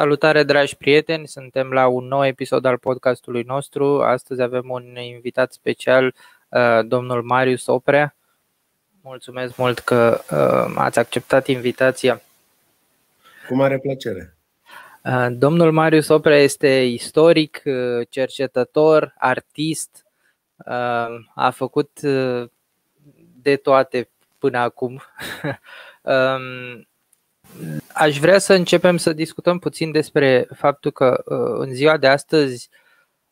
Salutare, dragi prieteni! Suntem la un nou episod al podcastului nostru. Astăzi avem un invitat special, uh, domnul Marius Oprea. Mulțumesc mult că uh, ați acceptat invitația. Cu mare plăcere. Uh, domnul Marius Oprea este istoric, cercetător, artist. A făcut de toate până acum. Um, Aș vrea să începem să discutăm puțin despre faptul că uh, în ziua de astăzi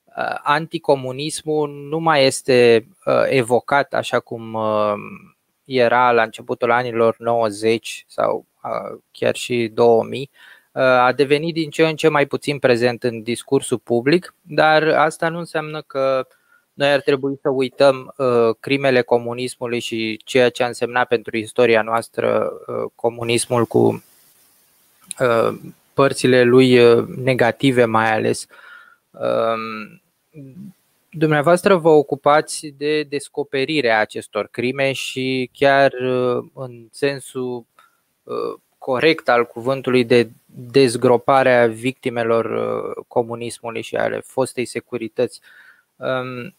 uh, anticomunismul nu mai este uh, evocat așa cum era la începutul anilor 90 sau chiar și 2000. A devenit din ce în ce mai puțin prezent în discursul public, dar asta nu înseamnă că noi ar trebui să uităm crimele comunismului și ceea ce a însemnat pentru istoria noastră comunismul cu Uh, părțile lui uh, negative mai ales. Um, dumneavoastră vă ocupați de descoperirea acestor crime și chiar uh, în sensul corect al cuvântului de dezgroparea victimelor comunismului și ale fostei securități. Um,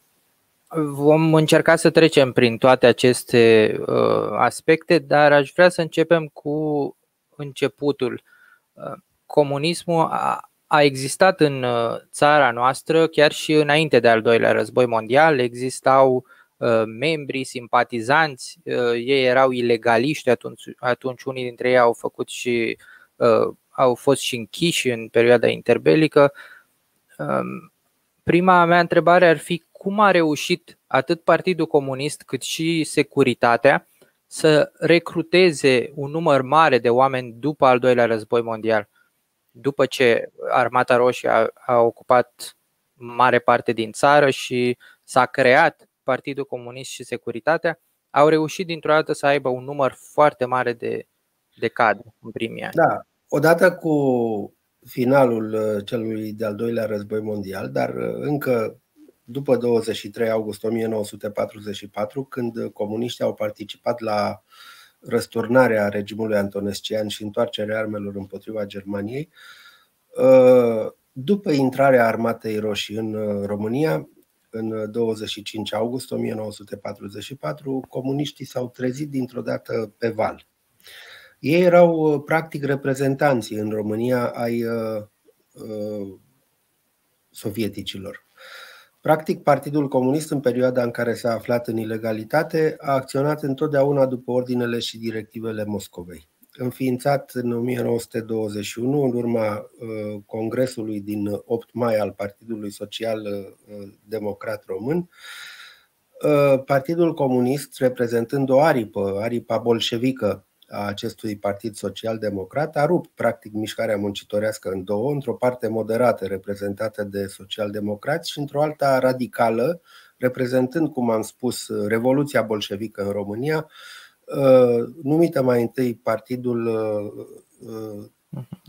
vom încerca să trecem prin toate aceste aspecte, dar aș vrea să începem cu începutul comunismul a, a existat în uh, țara noastră chiar și înainte de al doilea război mondial. Existau uh, membri, simpatizanți, uh, ei erau ilegaliști atunci, atunci unii dintre ei au făcut și au fost și închiși în perioada interbelică. Um, prima mea întrebare ar fi cum a reușit atât Partidul Comunist cât și securitatea să recruteze un număr mare de oameni după al doilea război mondial, după ce Armata Roșie a, a ocupat mare parte din țară și s-a creat Partidul Comunist și Securitatea, au reușit dintr-o dată să aibă un număr foarte mare de, de cadre în primii ani. Da, odată cu finalul uh, celui de-al doilea război mondial, dar uh, încă după 23 august 1944, când comuniștii au participat la răsturnarea regimului antonescian și întoarcerea armelor împotriva Germaniei, după intrarea armatei roșii în România, în 25 august 1944, comuniștii s-au trezit dintr-o dată pe val. Ei erau practic reprezentanții în România ai uh, sovieticilor. Practic, Partidul Comunist, în perioada în care s-a aflat în ilegalitate, a acționat întotdeauna după ordinele și directivele Moscovei. Înființat în 1921, în urma uh, congresului din 8 mai al Partidului Social uh, Democrat Român, uh, Partidul Comunist, reprezentând o aripă, aripa bolșevică a acestui Partid Social-Democrat a rupt practic mișcarea muncitorească în două, într-o parte moderată reprezentată de socialdemocrați și într-o alta radicală, reprezentând, cum am spus, Revoluția Bolșevică în România, uh, numită mai întâi Partidul uh, uh,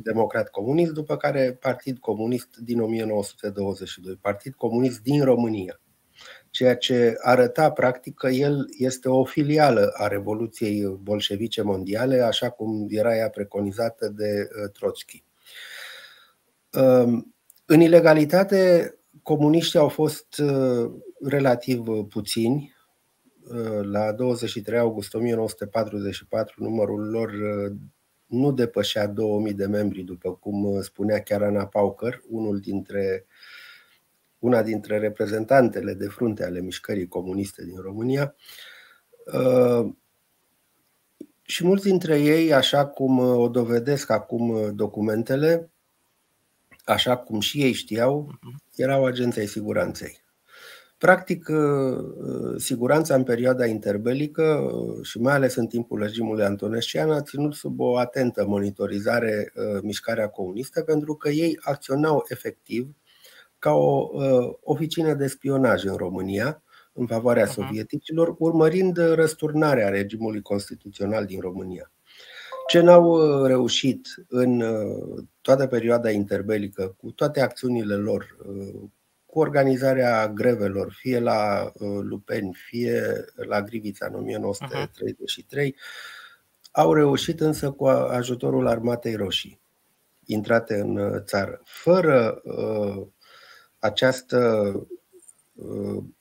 Democrat Comunist, după care Partid Comunist din 1922, Partid Comunist din România ceea ce arăta practic că el este o filială a Revoluției bolșevice mondiale, așa cum era ea preconizată de uh, Trotsky. Um, în ilegalitate, comuniștii au fost uh, relativ puțini. Uh, la 23 august 1944, numărul lor nu depășea 2000 de membri, după cum spunea chiar Ana Paucăr, unul dintre una dintre reprezentantele de frunte ale mișcării comuniste din România. Uh, și mulți dintre ei, așa cum o dovedesc acum documentele, așa cum și ei știau, erau agenții siguranței. Practic, uh, siguranța în perioada interbelică uh, și mai ales în timpul regimului antonescian a ținut sub o atentă monitorizare mișcarea comunistă pentru că ei acționau efectiv ca o uh, oficină de spionaj în România, în favoarea uh-huh. sovieticilor, urmărind răsturnarea regimului constituțional din România. Ce n-au uh, reușit în uh, toată perioada interbelică, cu toate acțiunile lor, uh, cu organizarea grevelor, fie la Lupeni, fie la Grivița în 1933, uh-huh. au reușit însă cu ajutorul Armatei Roșii. intrate în țară. Fără această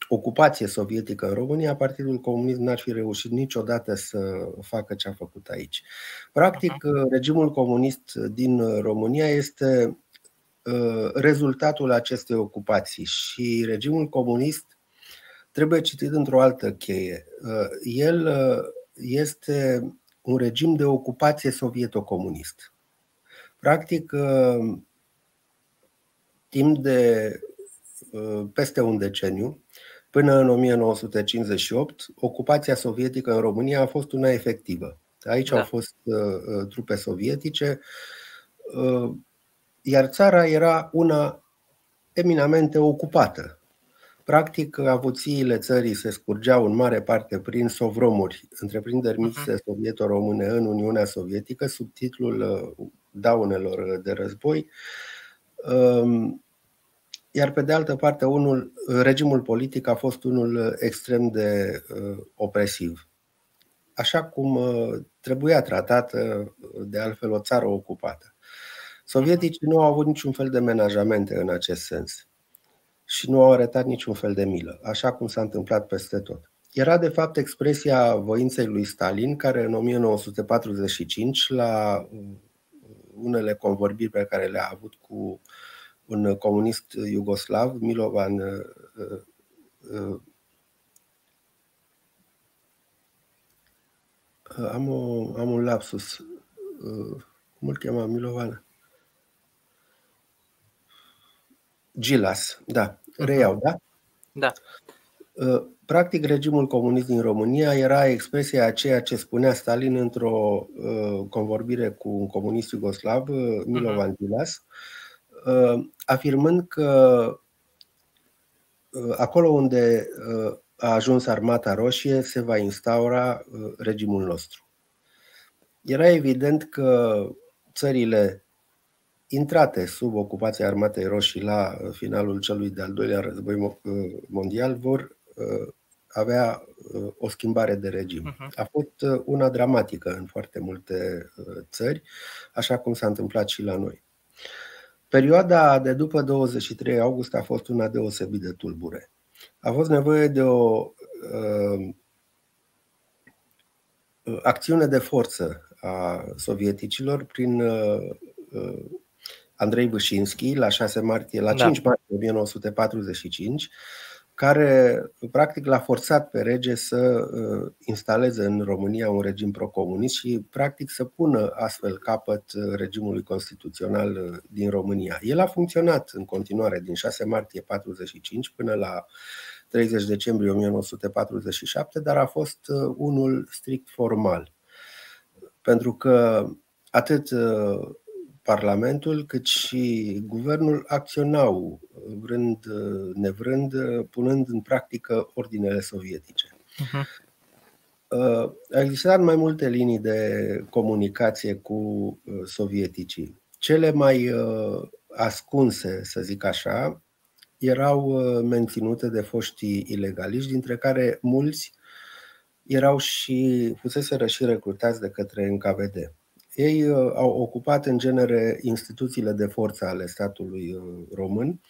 ocupație sovietică în România, Partidul Comunist n-ar fi reușit niciodată să facă ce a făcut aici. Practic, regimul comunist din România este rezultatul acestei ocupații și regimul comunist trebuie citit într-o altă cheie. El este un regim de ocupație sovieto-comunist. Practic, timp de peste un deceniu, până în 1958, ocupația sovietică în România a fost una efectivă. Aici da. au fost uh, trupe sovietice, uh, iar țara era una eminamente ocupată. Practic, avuțiile țării se scurgeau în mare parte prin sovromuri, întreprinderi mixte uh-huh. sovieto-române în Uniunea Sovietică, sub titlul uh, Daunelor de război. Um, iar pe de altă parte, unul, regimul politic a fost unul extrem de uh, opresiv. Așa cum uh, trebuia tratată, de altfel, o țară ocupată. Sovieticii nu au avut niciun fel de menajamente în acest sens și nu au arătat niciun fel de milă, așa cum s-a întâmplat peste tot. Era de fapt expresia voinței lui Stalin, care în 1945, la unele convorbiri pe care le-a avut cu un comunist iugoslav, Milovan am, o, am un lapsus. Cum îl chema Milovan? Gilas, da, reiau, da? Da. Uh, practic, regimul comunist din România era expresia a ceea ce spunea Stalin într-o uh, convorbire cu un comunist iugoslav, uh, Milovan Gilas, afirmând că acolo unde a ajuns Armata Roșie se va instaura regimul nostru. Era evident că țările intrate sub ocupația Armatei Roșii la finalul celui de-al doilea război uh, mondial vor uh, avea uh, o schimbare de regim. Mhm. A fost una dramatică în foarte multe țări, așa cum s-a întâmplat și la noi. Perioada de după 23 august a fost una deosebit de tulbure. A fost nevoie de o uh, acțiune de forță a sovieticilor prin uh, Andrei Vâșinski la 6 martie, la 5 da. martie 1945, care practic l-a forțat pe rege să uh, instaleze în România un regim procomunist și practic să pună astfel capăt uh, regimului constituțional uh, din România. El a funcționat în continuare din 6 martie 45 până la 30 decembrie 1947, dar a fost unul strict formal. Pentru că atât Parlamentul cât și guvernul acționau, vrând nevrând, punând în practică ordinele sovietice. Uh-huh. Au existat mai multe linii de comunicație cu uh, sovieticii. Cele mai uh, ascunse, să zic așa, erau uh, menținute de foștii ilegaliști, dintre care mulți erau și fuseseră și recrutați de către NKVD. Ei uh, au ocupat în genere instituțiile de forță ale statului uh, român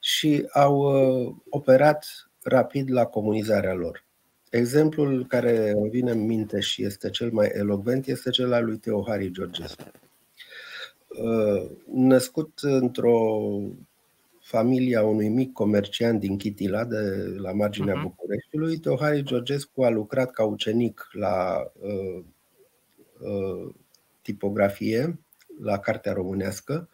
și au uh, operat rapid la comunizarea lor. Exemplul care îmi vine în minte și este cel mai elocvent este cel al lui Teohari Georgescu. Născut într-o familia unui mic comerciant din Chitila, de la marginea uh-huh. Bucureștiului, Teohari Georgescu a lucrat ca ucenic la uh, uh, tipografie la cartea românească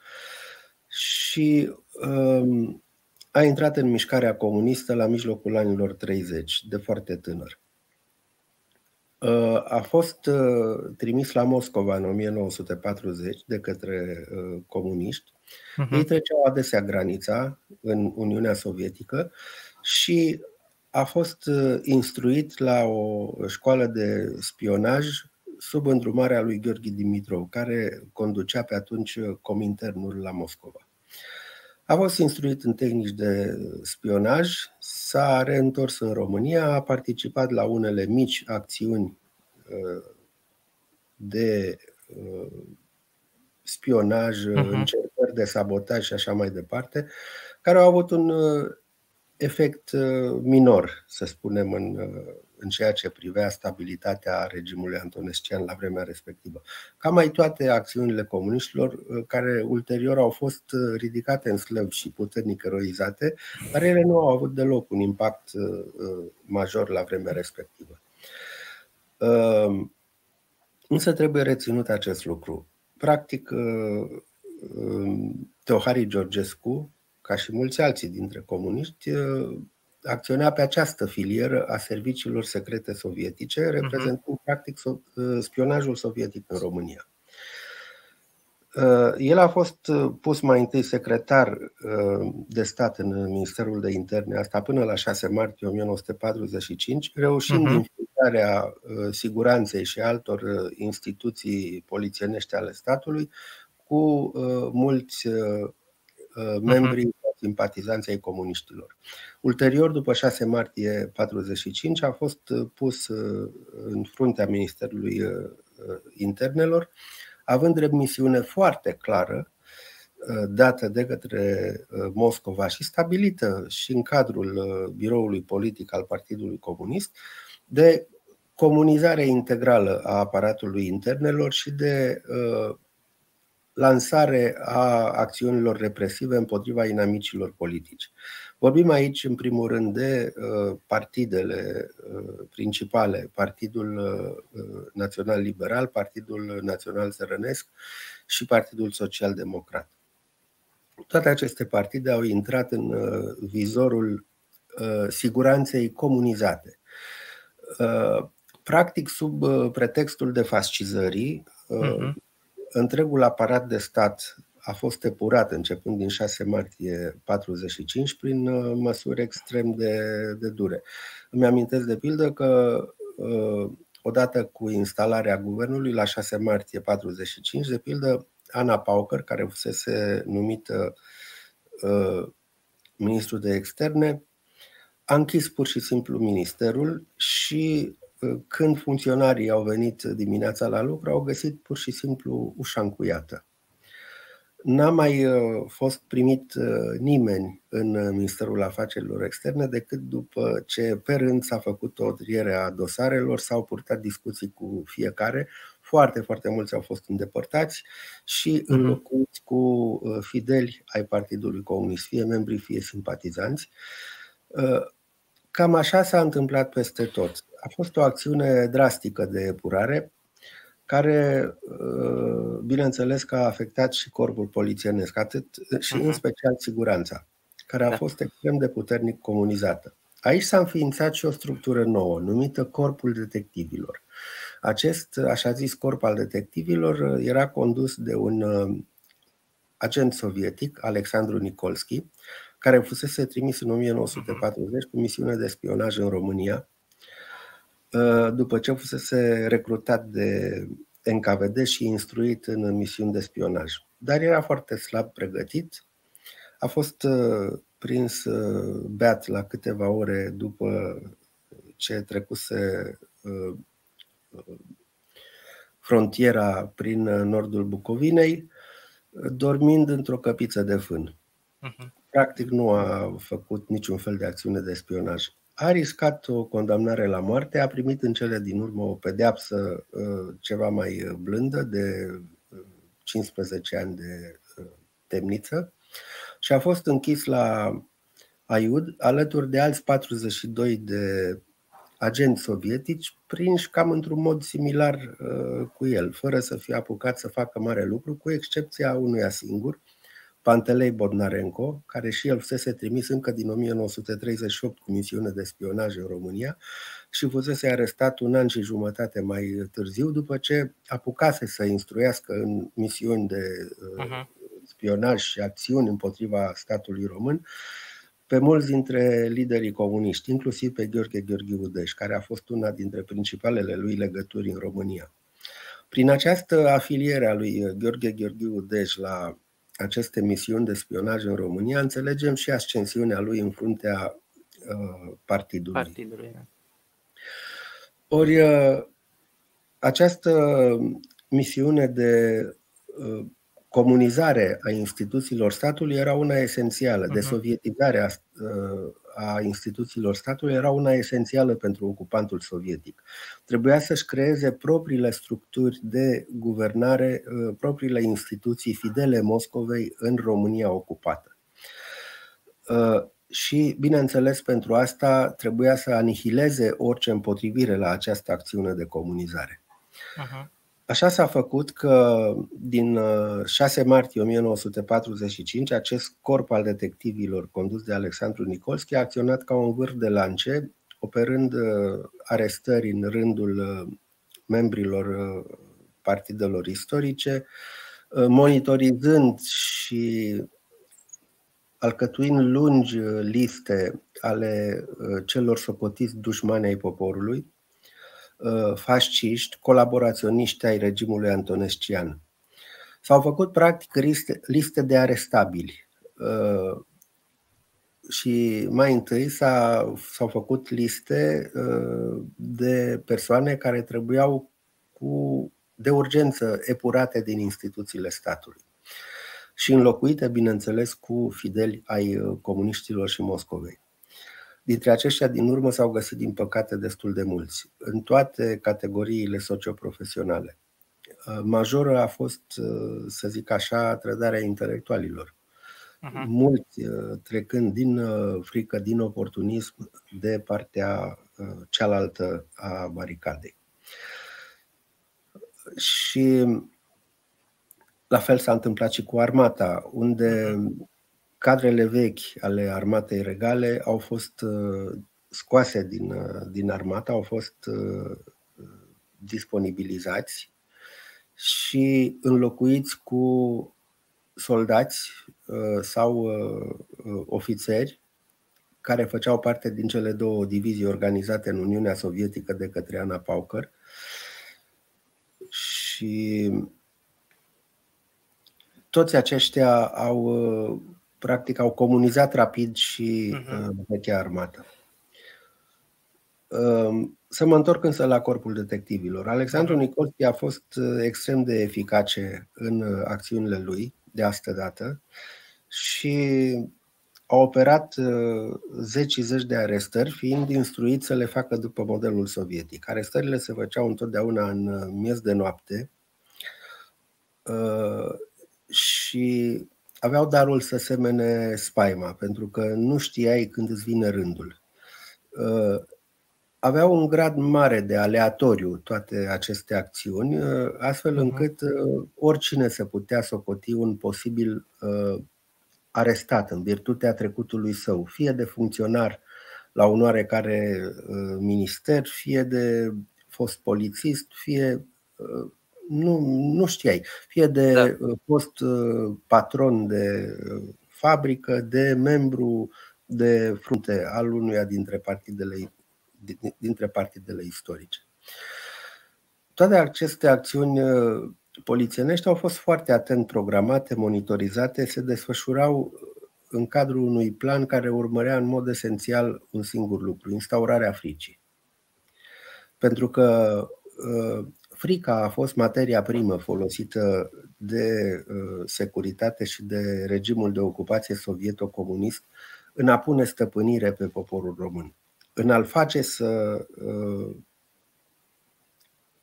și um, a intrat în mișcarea comunistă la mijlocul anilor 30, de foarte tânăr. Uh, a fost uh, trimis la Moscova în 1940 de către uh, comuniști. Uh-huh. Ei treceau adesea granița în Uniunea Sovietică și a fost instruit la o școală de spionaj sub îndrumarea lui Gheorghe Dimitrov, care conducea pe atunci Cominternul la Moscova. A fost instruit în tehnici de spionaj, s-a reîntors în România, a participat la unele mici acțiuni uh, de uh, spionaj, uh-huh. încercări de sabotaj și așa mai departe, care au avut un efect minor, să spunem, în în ceea ce privea stabilitatea regimului antonescian la vremea respectivă. Cam mai toate acțiunile comuniștilor, uh, care ulterior au fost uh, ridicate în slăv și puternic eroizate, dar ele nu au avut deloc un impact uh, major la vremea respectivă. Însă trebuie reținut acest lucru. Practic, Teoharii Georgescu, ca și mulți alții dintre comuniști, acționa pe această filieră a serviciilor secrete sovietice, mhm. reprezentând uh-huh. practic spionajul sovietic în România. Uh, el a fost uh, pus mai întâi secretar uh, de stat în Ministerul de Interne, asta până la 6 martie 1945, reușind uh-huh. infiltrarea siguranței și altor instituții polițienești ale statului cu mulți mhm. membri simpatizanți ai comuniștilor. Ulterior, după 6 martie 45, a fost uh, pus uh, în fruntea Ministerului uh, Internelor, având drept misiune foarte clară, dată de către Moscova și stabilită și în cadrul biroului politic al Partidului Comunist, de comunizare integrală a aparatului internelor și de lansare a acțiunilor represive împotriva inamicilor politici. Vorbim aici, în primul rând, de uh, partidele uh, principale, Partidul uh, Național Liberal, Partidul Național Sărănesc și Partidul Social Democrat. Toate aceste partide au intrat în vizorul siguranței comunizate. Practic, sub pretextul de fascizării, uh-huh întregul aparat de stat a fost epurat începând din 6 martie 45 prin uh, măsuri extrem de, de dure. Îmi amintesc de pildă că uh, odată cu instalarea guvernului la 6 martie 45, de pildă Ana Pauker, care fusese numită uh, ministru de externe, a închis pur și simplu ministerul și când funcționarii au venit dimineața la lucru, au găsit pur și simplu ușa încuiată. N-a mai uh, fost primit uh, nimeni în Ministerul Afacerilor Externe decât după ce pe rând s-a făcut o triere a dosarelor, s-au purtat discuții cu fiecare, foarte, foarte mulți au fost îndepărtați și mhm. înlocuiți cu uh, fideli ai Partidului Comunist, fie membri, fie simpatizanți. Cam așa s-a întâmplat peste tot. A fost o acțiune drastică de epurare, care, uh, bineînțeles, că a afectat și corpul polițienesc, atât și în mhm. special siguranța, care a da. fost extrem de puternic comunizată. Aici s-a înființat și o structură nouă, numită Corpul Detectivilor. Acest, așa zis, corp al detectivilor uh, era condus de un uh, agent sovietic, Alexandru Nikolski, care fusese trimis în 1940 cu misiune de spionaj în România, uh, după ce fusese recrutat de NKVD și instruit în misiuni de spionaj. Dar era foarte slab pregătit. A fost uh, prins uh, beat la câteva ore după ce trecuse frontiera prin nordul Bucovinei, dormind într-o căpiță de fân. Uh-huh practic nu a făcut niciun fel de acțiune de spionaj. A riscat o condamnare la moarte, a primit în cele din urmă o pedeapsă uh, ceva mai blândă de 15 uh, ani de uh, temniță și a fost închis la Aiud alături de alți 42 de agenți sovietici prinși cam într-un mod similar cu el, fără să fie apucat să facă mare lucru, cu excepția unuia singur, Pantelei Bodnarenko, care și el fusese trimis încă din 1938 cu misiune de spionaj în România și fusese arestat un an și jumătate mai târziu, după ce apucase să instruiască în misiuni de uh, spionaj și acțiuni împotriva statului român pe mulți dintre liderii comuniști, inclusiv pe Gheorghe Gheorghiu Deș, care a fost una dintre principalele lui legături în România. Prin această afiliere a lui Gheorghe Gheorghiu Deș la aceste misiuni de spionaj în România, înțelegem și ascensiunea lui în fruntea uh, partidului. partidului da. Ori uh, această misiune de uh, comunizare a instituțiilor statului era una esențială, uh-huh. desovietizarea a instituțiilor statului era una esențială pentru ocupantul sovietic. Trebuia să-și creeze propriile structuri de guvernare, propriile instituții fidele Moscovei în România ocupată. Și, bineînțeles, pentru asta trebuia să anihileze orice împotrivire la această acțiune de comunizare. Uh-huh. Așa s-a făcut că din 6 uh, martie 1945 acest corp al detectivilor condus de Alexandru Nicolski a acționat ca un vârf de lance, operând uh, arestări în rândul uh, membrilor partidelor istorice, monitorizând și alcătuind lungi liste ale celor socotiți dușmani ai poporului, Uh, fasciști, colaboraționiști ai regimului antonescian. S-au făcut practic liste, liste de arestabili uh, și mai întâi s-au făcut liste uh, de persoane care trebuiau cu, de urgență epurate din instituțiile statului și înlocuite, bineînțeles, cu fideli ai comuniștilor și Moscovei. Dintre aceștia din urmă s-au găsit, din păcate, destul de mulți, în toate categoriile socioprofesionale. Uh, majoră a fost, uh, să zic așa, trădarea intelectualilor. Uh-huh. Mulți uh, trecând din frică, din oportunism, de partea cealaltă a baricadei. Și la fel s-a întâmplat și cu armata, unde uh-huh cadrele vechi ale armatei regale au fost uh, scoase din, uh, din armată, au fost uh, disponibilizați și înlocuiți cu soldați sau ofițeri care făceau parte din cele două divizii organizate în Uniunea Sovietică de către Ana Pauker. Și toți aceștia au practic au comunizat rapid și uh-huh. vechea armată. Um, să mă întorc însă la corpul detectivilor. Alexandru Nicolski a fost uh, extrem de eficace în uh, acțiunile lui de astă dată și a operat uh, zeci și zeci de arestări, fiind instruit să le facă după modelul sovietic. Arestările se făceau întotdeauna în miez de noapte și aveau darul să semene spaima, pentru că nu știai când îți vine rândul. Uh, aveau un grad mare de aleatoriu toate aceste acțiuni, uh, astfel mhm. încât uh, oricine se putea socoti un posibil arestat în virtutea trecutului său, fie de funcționar la un oarecare minister, fie de fost polițist, fie nu, nu știai. Fie de da. Uh, fost uh, patron de uh, fabrică, de membru de frunte al unuia dintre partidele, dintre partidele istorice. Toate aceste acțiuni polițienești au fost foarte atent programate, monitorizate, se desfășurau în cadrul unui plan care urmărea în mod esențial un singur lucru, instaurarea fricii. Pentru că frica a fost materia primă folosită de uh, securitate și de regimul de ocupație sovieto-comunist în a pune stăpânire pe poporul român, în a-l face să uh,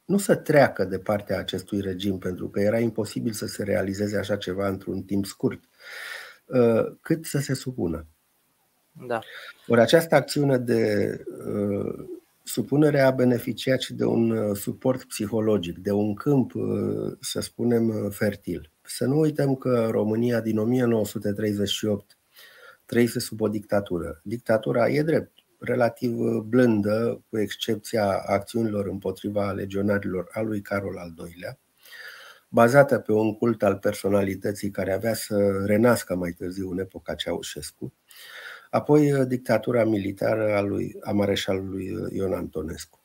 nu să treacă de partea acestui regim, pentru că era imposibil să se realizeze așa ceva într-un timp scurt, uh, cât să se supună. Da. Ori această acțiune de Supunerea a beneficiat și de un uh, suport psihologic, de un câmp, uh, să spunem, uh, fertil. Să nu uităm că România din 1938 trăise sub o dictatură. Dictatura e drept, relativ blândă, cu excepția acțiunilor împotriva legionarilor a lui Carol al II-lea, bazată pe un cult al personalității care avea să renască mai târziu în epoca Ceaușescu, apoi uh, dictatura militară a, lui, a mareșalului uh, Ion Antonescu.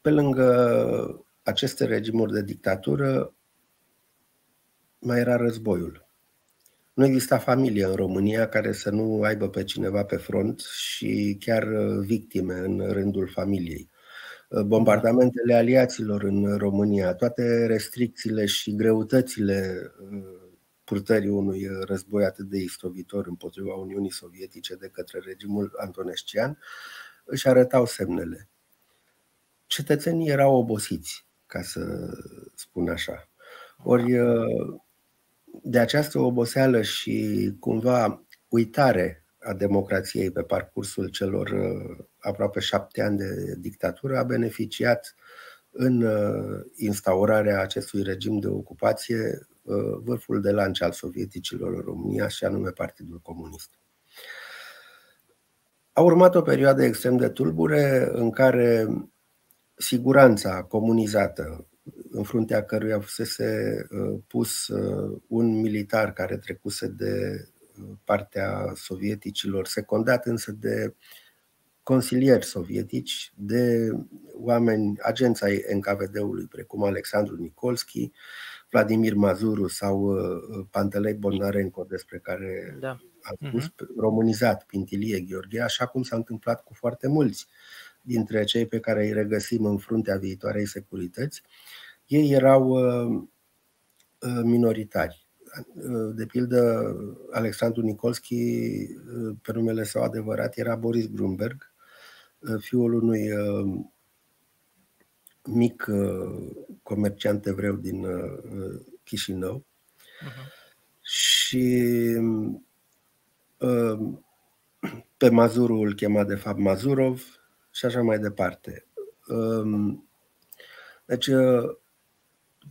Pe lângă aceste regimuri de dictatură, mai era războiul. Nu exista familie în România care să nu aibă pe cineva pe front și chiar uh, victime în rândul familiei. bombardamentele aliaților în România, toate restricțiile și greutățile purtării unui război atât de istovitor împotriva Uniunii Sovietice de către regimul antonescian, își arătau semnele. Cetățenii erau obosiți, ca să spun așa. Ori de această oboseală și cumva uitare a democrației pe parcursul celor uh, aproape șapte ani de dictatură a beneficiat în uh, instaurarea acestui regim de ocupație uh, vârful de lance al sovieticilor în România, și anume Partidul Comunist. A urmat o perioadă extrem de tulbure în care siguranța comunizată, în fruntea căruia fusese pus un militar care trecuse de partea sovieticilor, secundat însă de consilieri sovietici, de oameni, agenți ai NKVD-ului, precum Alexandru Nikolski, Vladimir Mazuru sau uh, Pantelei Bonarenko, despre care da. a spus, uh-huh. românizat Pintilie Gheorghe, așa cum s-a întâmplat cu foarte mulți dintre cei pe care îi regăsim în fruntea viitoarei securități. Ei erau uh, uh, minoritari de pildă, Alexandru Nikolski, pe numele său adevărat, era Boris Grunberg, fiul unui uh, mic uh, comerciant evreu din uh, Chișinău. Uh-huh. Și pe Mazurul îl chema de fapt Mazurov și așa mai departe. Um, deci,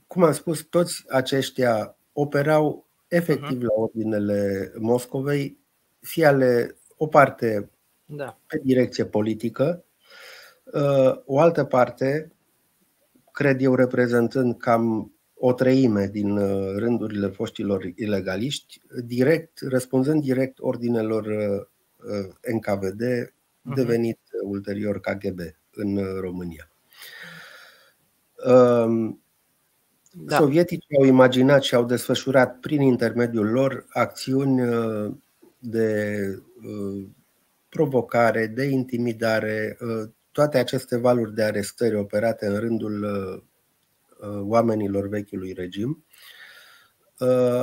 cum am spus, toți aceștia operau efectiv uh-huh. la ordinele Moscovei, fie ale o parte da. pe direcție politică, uh, o altă parte, cred eu, reprezentând cam o treime din uh, rândurile foștilor ilegaliști, direct, răspunzând direct ordinelor uh, NKVD, uh-huh. devenit ulterior KGB în România. Um, da. Sovieticii au imaginat și au desfășurat prin intermediul lor acțiuni uh, de uh, provocare, de intimidare, uh, toate aceste valuri de arestări operate în rândul oamenilor vechiului regim.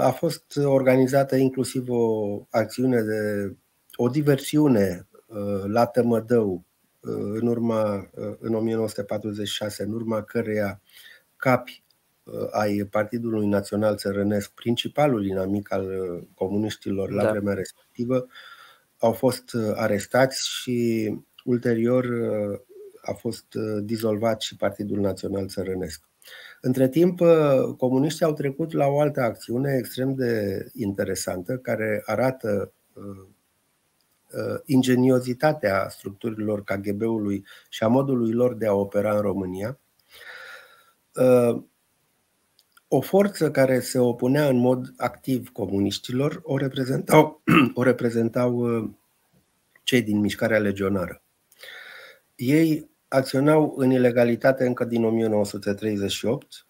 A fost organizată inclusiv o acțiune de o diversiune la Tămădău în urma în 1946, în urma căreia capi Uh, ai Partidului Național Țărănesc, principalul inamic al uh, comuniștilor la da. vremea respectivă, au fost uh, arestați și ulterior a fost dizolvat și Partidul Național Țărănesc. Între timp, comuniștii au trecut la o altă acțiune extrem de interesantă, care arată ingeniozitatea structurilor KGB-ului și a modului lor de a opera în România o forță care se opunea în mod activ comuniștilor o reprezentau, o reprezentau uh, cei din mișcarea legionară. Ei acționau în ilegalitate încă din 1938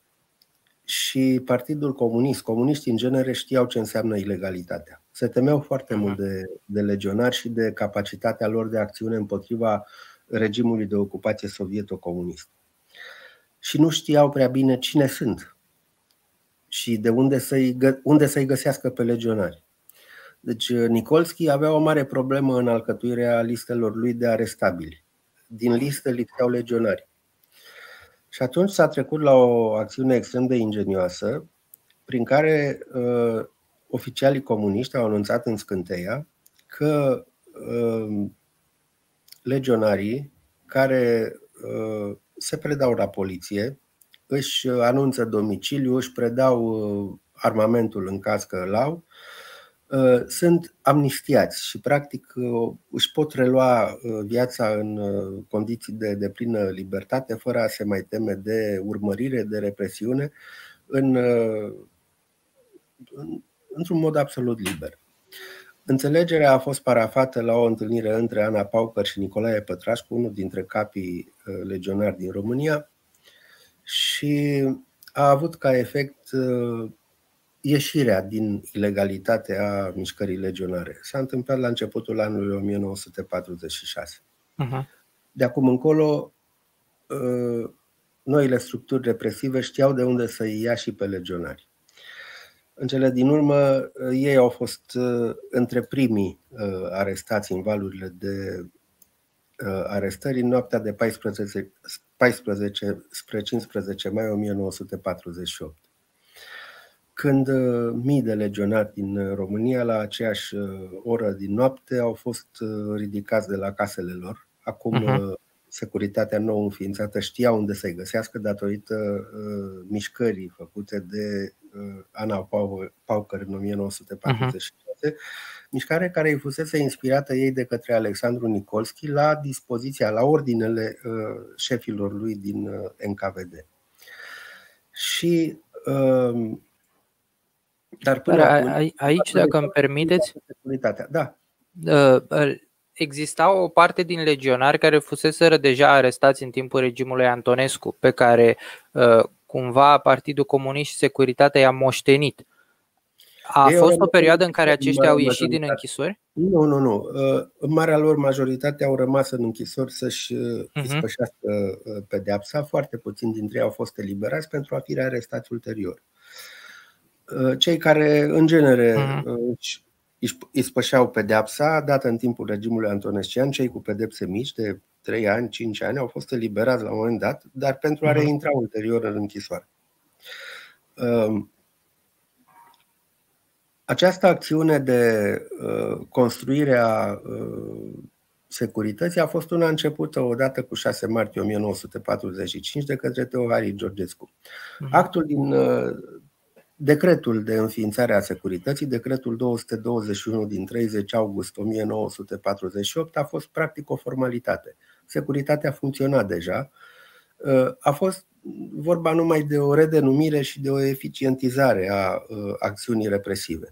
și Partidul Comunist, comuniștii în genere știau ce înseamnă ilegalitatea. Se temeau foarte mult de, de legionari și de capacitatea lor de acțiune împotriva regimului de ocupație sovieto-comunist. Și nu știau prea bine cine sunt și de unde să-i, unde să-i găsească pe legionari. Deci uh, Nikolski avea o mare problemă în alcătuirea listelor lui de arestabili. Din listă lipseau legionari. Și atunci s-a trecut la o acțiune extrem de ingenioasă, prin care uh, oficialii comuniști au anunțat în scânteia că uh, legionarii care uh, se predau la poliție își anunță domiciliu, își predau uh, armamentul în caz că îl au, uh, sunt amnistiați și practic uh, își pot relua viața în condiții de, de plină libertate, fără a se mai teme de urmărire, de represiune, în, în, într-un mod absolut liber. Înțelegerea a fost parafată la o întâlnire între Ana Paucăr și Nicolae Pătrașcu, unul dintre capii legionari din România, și a avut ca efect uh, ieșirea din ilegalitatea mișcării legionare. S-a întâmplat la începutul anului 1946. Uh-huh. De acum încolo, noile structuri represive știau de unde să ia și pe legionari. În cele din urmă, ei au fost între primii arestați în valurile de arestări în noaptea de 14, 14 spre 15 mai 1948 când mii de legionari din România, la aceeași oră din noapte, au fost ridicați de la casele lor. Acum uh-huh securitatea nou înființată știa unde să-i găsească datorită uh, mișcării făcute de uh, Ana Paucăr în 1946, uh-huh. mișcare care îi fusese inspirată ei de către Alexandru Nicolski la dispoziția, la ordinele uh, șefilor lui din uh, NKVD. Și uh, dar până Dar acum, aici, dacă îmi permiteți, da. Uh, exista o parte din legionari care fuseseră deja arestați în timpul regimului Antonescu, pe care uh, cumva Partidul Comunist și Securitatea i-a moștenit. A Eu fost o perioadă în care aceștia au ieșit din închisori? Nu, nu, nu. Uh, în marea lor majoritate au rămas în închisori să-și uh-huh. ispășească pedeapsa. Foarte puțini dintre ei au fost eliberați pentru a fi rearestați ulterior. Cei care, în genere, uh-huh își spășeau pedeapsa dată în timpul regimului antonescian, cei cu pedepse mici de 3 ani, 5 ani au fost eliberați la un moment dat, dar pentru a mhm. reintra ulterior în închisoare. Um, această acțiune de uh, construire a uh, securității a fost una începută odată cu 6 martie 1945 de către Teohari Georgescu. Mhm. Actul din uh, Decretul de înființare a securității, decretul 221 din 30 august 1948, a fost practic o formalitate. Securitatea funcționa deja. A fost vorba numai de o redenumire și de o eficientizare a acțiunii represive.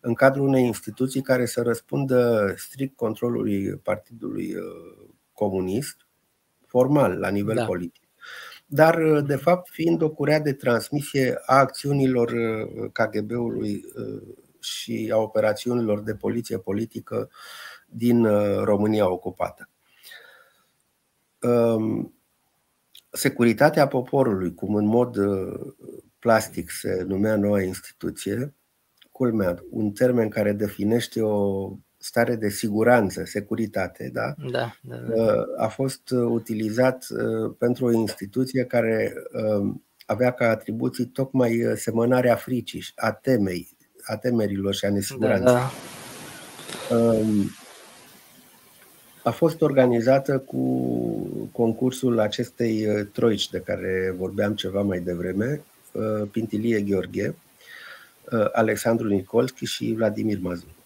În cadrul unei instituții care să răspundă strict controlului Partidului Comunist, formal, la nivel da. politic dar uh, de fapt fiind o curea de transmisie a acțiunilor uh, KGB-ului uh, și a operațiunilor de poliție politică din România ocupată. Um, securitatea poporului, cum în mod plastic se numea noua instituție, culmea, un termen care definește o stare de siguranță, securitate, da? Da, da, da. Uh, a fost uh, utilizat uh, pentru o instituție care avea ca atribuții tocmai semănarea fricii, a temei, a temerilor și a nesiguranței. Da, da. Um, a fost organizată cu concursul acestei troici de care vorbeam ceva mai devreme, Pintilie Gheorghe, Alexandru Nicolski și Vladimir Mazur.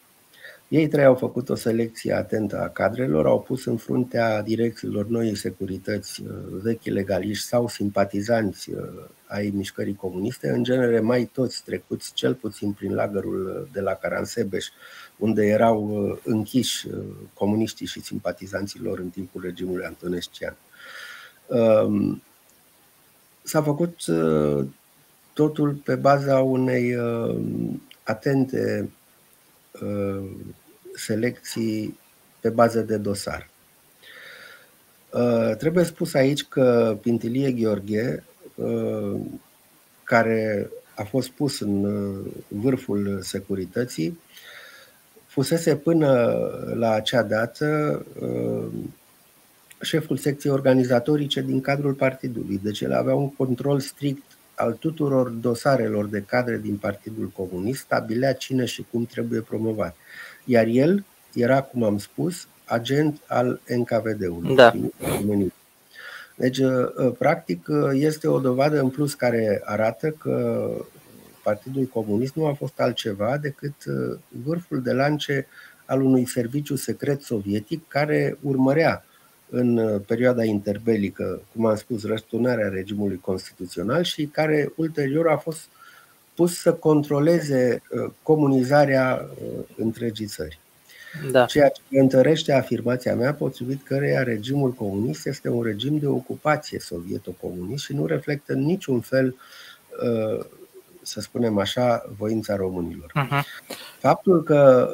Ei trei au făcut o selecție atentă a cadrelor, au pus în fruntea direcțiilor noii securități uh, vechi legaliști sau simpatizanți uh, ai mișcării comuniste, în genere mai toți trecuți cel puțin prin lagărul de la Caransebeș, unde erau uh, închiși comuniștii și simpatizanții lor în timpul regimului antonescian. Um, s-a făcut totul pe baza unei atente selecții pe bază de dosar. Uh, trebuie spus aici că Pintilie Gheorghe, uh, care a fost pus în uh, vârful securității, fusese până la acea dată șeful secției organizatorice din cadrul partidului. Deci el avea un control strict al tuturor dosarelor de cadre din Partidul Comunist, stabilea cine și cum trebuie promovat iar el era, cum am spus, agent al NKVD-ului. Da. Deci, uh, uh, practic, uh, este o dovadă în plus care arată că Partidul Comunist nu a fost altceva decât vârful de lance al unui serviciu secret sovietic care urmărea în perioada interbelică, cum am spus, răsturnarea regimului constituțional și care ulterior a fost uh, pus să controleze uh, comunizarea uh, întregii țări. Da. Ceea ce întărește afirmația mea, potrivit căreia regimul comunist este un regim de ocupație sovieto-comunist și nu reflectă în niciun fel, uh, să spunem așa, voința românilor. Uh-huh. Faptul că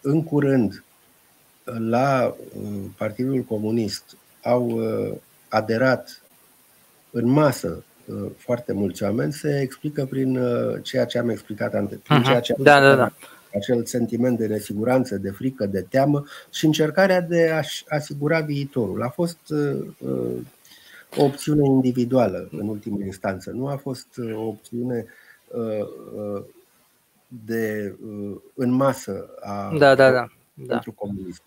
în curând la Partidul Comunist au aderat în masă foarte mulți oameni se explică prin ceea ce am explicat ante, prin ceea ce am da, da, da. acel sentiment de nesiguranță, de frică, de teamă și încercarea de a-și asigura viitorul. A fost o opțiune individuală în ultimă instanță, nu a fost o opțiune de în masă a da, da, da. pentru da. comunism.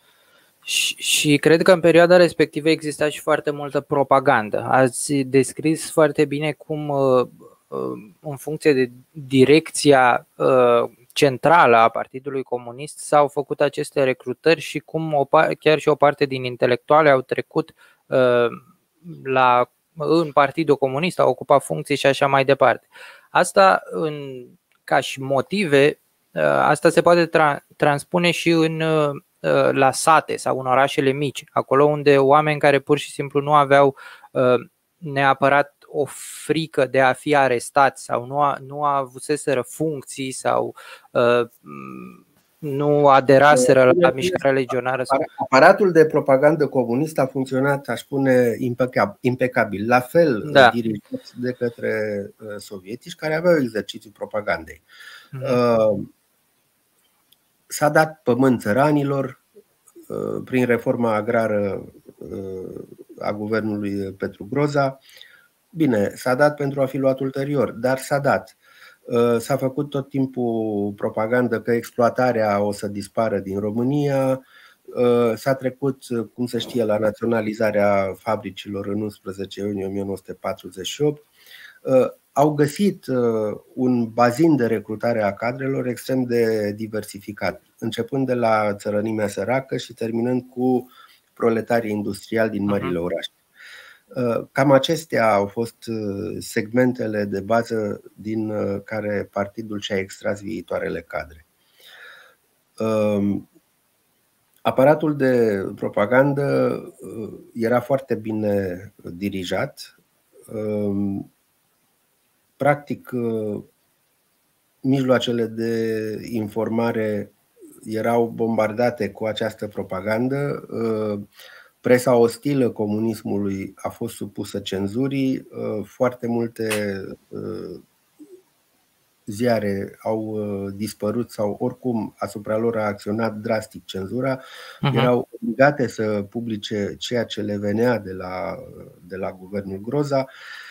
Și, și cred că în perioada respectivă exista și foarte multă propagandă. Ați descris foarte bine cum, uh, uh, în funcție de direcția uh, centrală a Partidului Comunist, s-au făcut aceste recrutări și cum o, chiar și o parte din intelectuale au trecut la, în Partidul Comunist, au ocupat funcții și așa mai departe. Asta, în, ca și motive, asta se poate tra- transpune și în Uh, la sate sau în orașele mici, acolo unde oameni care pur și simplu nu aveau uh, neapărat o frică de a fi arestați sau nu, a, nu avuseseră funcții sau uh, nu aderaseră la mișcarea legionară. Aparatul de propagandă comunist a funcționat, aș spune, impecabil. La fel da. dirijat de către sovietici care aveau exercițiul propagandei. Mm s-a dat pământ țăranilor uh, prin reforma agrară uh, a guvernului Petru Groza. Bine, s-a dat pentru a fi luat ulterior, dar s-a dat. Uh, s-a făcut tot timpul propagandă că exploatarea o să dispară din România. S-a trecut, cum se știe, la naționalizarea fabricilor în 11 iunie 1948 au găsit uh, un bazin de recrutare a cadrelor extrem de diversificat, începând de la țărănimea săracă și terminând cu proletarii industriali din marile orașe. Uh, cam acestea au fost uh, segmentele de bază din care partidul și-a extras viitoarele cadre. Um, aparatul de propagandă era foarte bine dirijat um, practic, uh, mijloacele de informare erau bombardate cu această propagandă. Uh, presa ostilă comunismului a fost supusă cenzurii. Uh, foarte multe ziare au dispărut sau oricum asupra lor a acționat drastic cenzura. Uh-huh. Erau obligate să publice ceea ce le venea de la, de la guvernul Groza. Uh, Uh,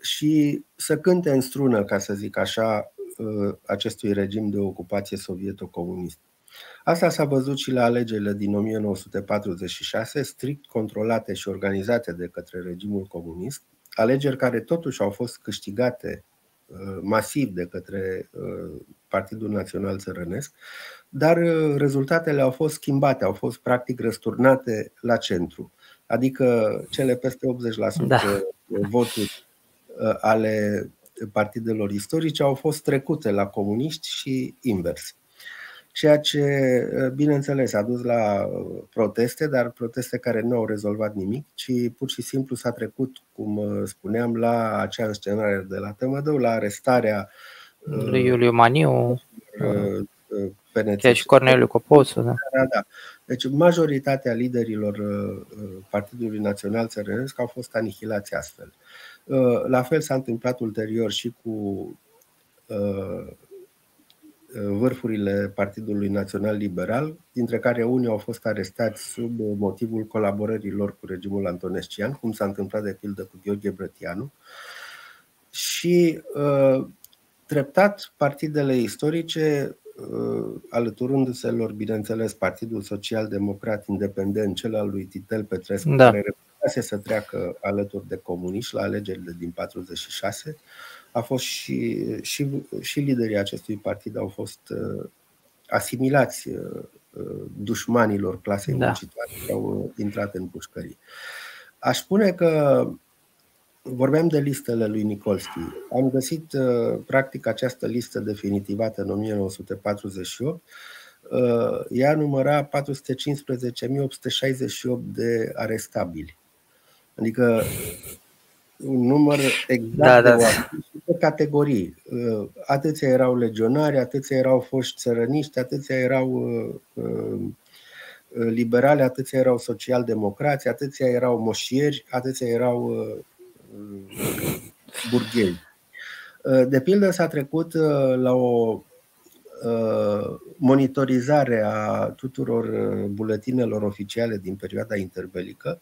și să cânte în strună, ca să zic așa, uh, acestui regim de ocupație sovieto-comunist. Asta s-a văzut și la alegerile din 1946, strict controlate și organizate de către regimul comunist, alegeri care totuși au fost câștigate uh, masiv de către Partidul Național Țărănesc, dar rezultatele au fost schimbate, au fost practic răsturnate la centru. Adică cele peste 80% da voturi uh, ale partidelor istorice au fost trecute la comuniști și invers. Ceea ce, uh, bineînțeles, a dus la uh, proteste, dar proteste care nu au rezolvat nimic, ci pur și simplu s-a trecut, cum spuneam, la acea înscenare de la Tămădău, la arestarea lui Iuliu Maniu, chiar și Corneliu Coposu. Da. Da, da. Deci majoritatea liderilor uh, uh, Partidului Național Țărănesc au fost anihilați astfel. Uh, la fel s-a întâmplat ulterior și cu vârfurile Partidului Național Liberal, dintre care unii au fost arestați sub motivul colaborărilor cu regimul antonescian, cum s-a întâmplat de pildă cu Gheorghe Brătianu. Și treptat partidele istorice Uh, alăturându-se lor, bineînțeles, Partidul Social Democrat Independent, cel al lui Titel Petrescu, da. care reputase să treacă alături de comuniști la alegerile din 46, a fost și, și, și liderii acestui partid au fost uh, asimilați uh, dușmanilor clasei da. muncitoare și au intrat în pușcării. Aș spune că Vorbeam de listele lui Nikolski. Am găsit uh, practic această listă definitivată în 1948. Uh, ea număra 415.868 de arestabili. Adică un număr exact da, de, da. de categorii. Uh, atâția erau legionari, atâția erau foști țărăniști, atâția erau liberale, atâția erau social-democrați, atâția erau moșieri, atâția erau burghezi. De pildă, s-a trecut la o monitorizare a tuturor buletinelor oficiale din perioada interbelică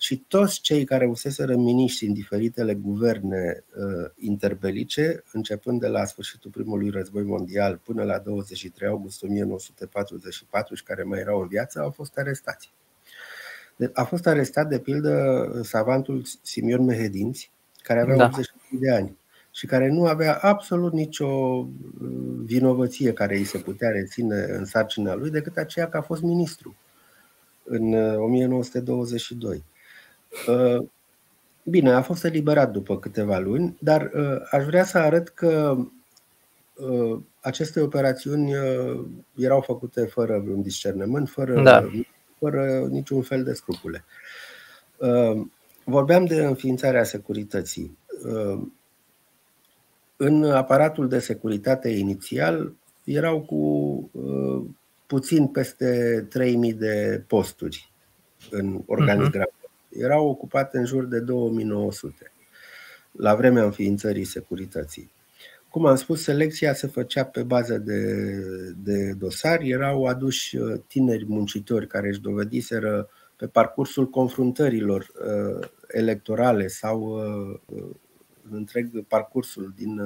și toți cei care useseră miniștri în diferitele guverne uh, interbelice, începând de la sfârșitul primului război mondial până la 23 august 1944 și care mai erau în viață, au fost arestați. A fost arestat, de pildă, savantul Simion Mehedinți, care avea da. 80 de ani și care nu avea absolut nicio uh, vinovăție care îi se putea reține în sarcina lui decât aceea că a fost ministru în 1922. Uh, Uh, bine, a fost eliberat după câteva luni, dar uh, aș vrea să arăt că uh, aceste operațiuni erau făcute fără un discernământ, fără, da. Fără niciun fel de scrupule. Vorbeam de înființarea securității. În aparatul de securitate inițial erau cu puțin peste 3000 de posturi în organigram. Uh-huh erau ocupate în jur de 2900 la vremea înființării securității. Cum am spus, selecția se făcea pe bază de, de dosari, erau aduși uh, tineri muncitori care își dovediseră pe parcursul confruntărilor uh, electorale sau uh, în întreg parcursul din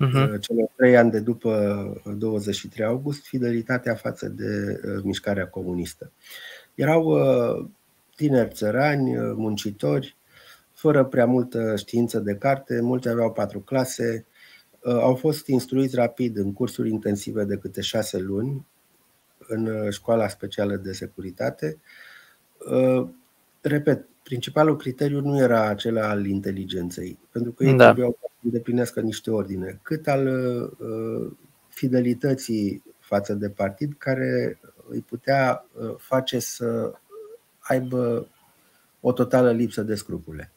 uh-huh. celor trei ani de după 23 august, fidelitatea față de uh, mișcarea comunistă. Erau uh, tineri țărani, uh, muncitori, fără prea multă știință de carte, mulți aveau patru clase, uh, au fost instruiți rapid în cursuri intensive de câte șase luni în uh, școala specială de securitate. Repet, principalul criteriu nu era acela al inteligenței, pentru că ei da. trebuiau să îndeplinească niște ordine, cât al fidelității față de partid, care îi putea face să aibă o totală lipsă de scrupule.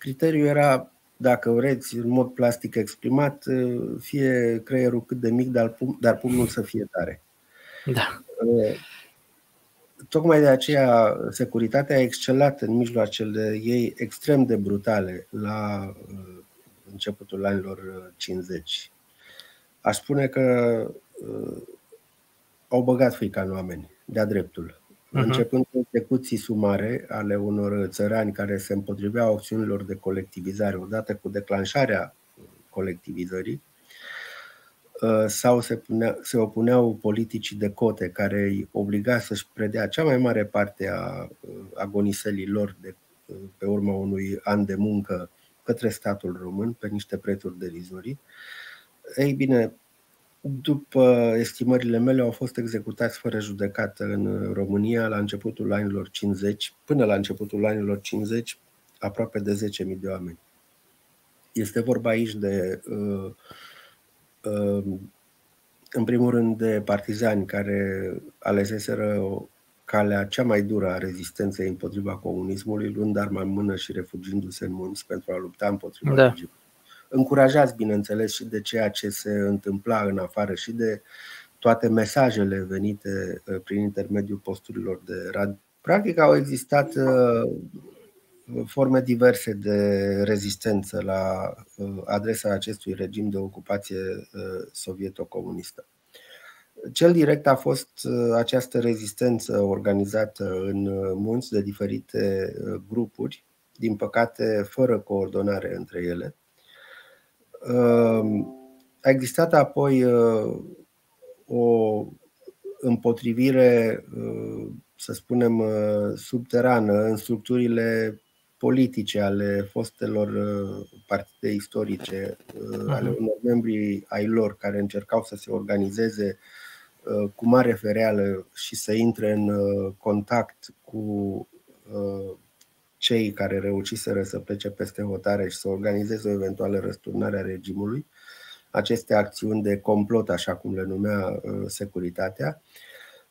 Criteriul era, dacă vreți, în mod plastic exprimat, fie creierul cât de mic, dar, dar pumnul să fie tare. Da. Tocmai de aceea securitatea a excelat în mijloacele ei extrem de brutale la începutul anilor 50. Aș spune că au băgat frica în oameni, de-a dreptul uh-huh. începând cu execuții sumare ale unor țărani care se împotriveau acțiunilor de colectivizare odată cu declanșarea colectivizării, uh, sau se, punea, se opuneau politicii de cote care îi obliga să-și predea cea mai mare parte a uh, agoniselii lor de, uh, pe urma unui an de muncă către statul român pe niște prețuri derizorii. Ei bine, după estimările mele, au fost executați fără judecată în România la începutul anilor 50, până la începutul anilor 50, aproape de 10.000 de oameni. Este vorba aici de, uh, uh, în primul rând, de partizani care aleseseră calea cea mai dură a rezistenței împotriva comunismului, luând arma în mână și refugindu-se în munți pentru a lupta împotriva da. regimului încurajați, bineînțeles, și de ceea ce se întâmpla în afară și de toate mesajele venite uh, prin intermediul posturilor de radio. Practic au existat uh, forme diverse de rezistență la uh, adresa acestui regim de ocupație sovieto-comunistă. Cel direct a fost această rezistență organizată în munți de diferite grupuri, din păcate fără coordonare între ele, Ehm, a existat apoi uh, o împotrivire, uh, să spunem, uh, subterană în structurile politice ale fostelor partide istorice, ale mhm. unor membri ai lor care încercau să se organizeze cu mare fereală și să intre în contact cu cei care reușiseră să plece peste hotare și să organizeze o eventuală răsturnare a regimului, aceste acțiuni de complot, așa cum le numea uh, securitatea,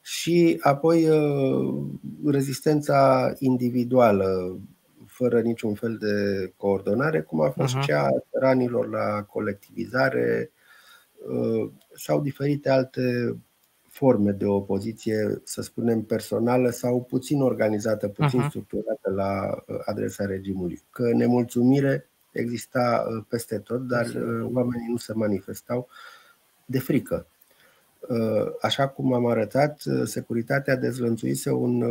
și apoi uh, rezistența individuală, fără niciun fel de coordonare, cum a fost uh-huh. cea a ranilor la colectivizare uh, sau diferite alte forme de opoziție, să spunem, personală sau puțin organizată, puțin uh-huh. structurată la adresa regimului. Că nemulțumire exista peste tot, dar oamenii nu se manifestau de frică. Așa cum am arătat, securitatea dezlănțuise un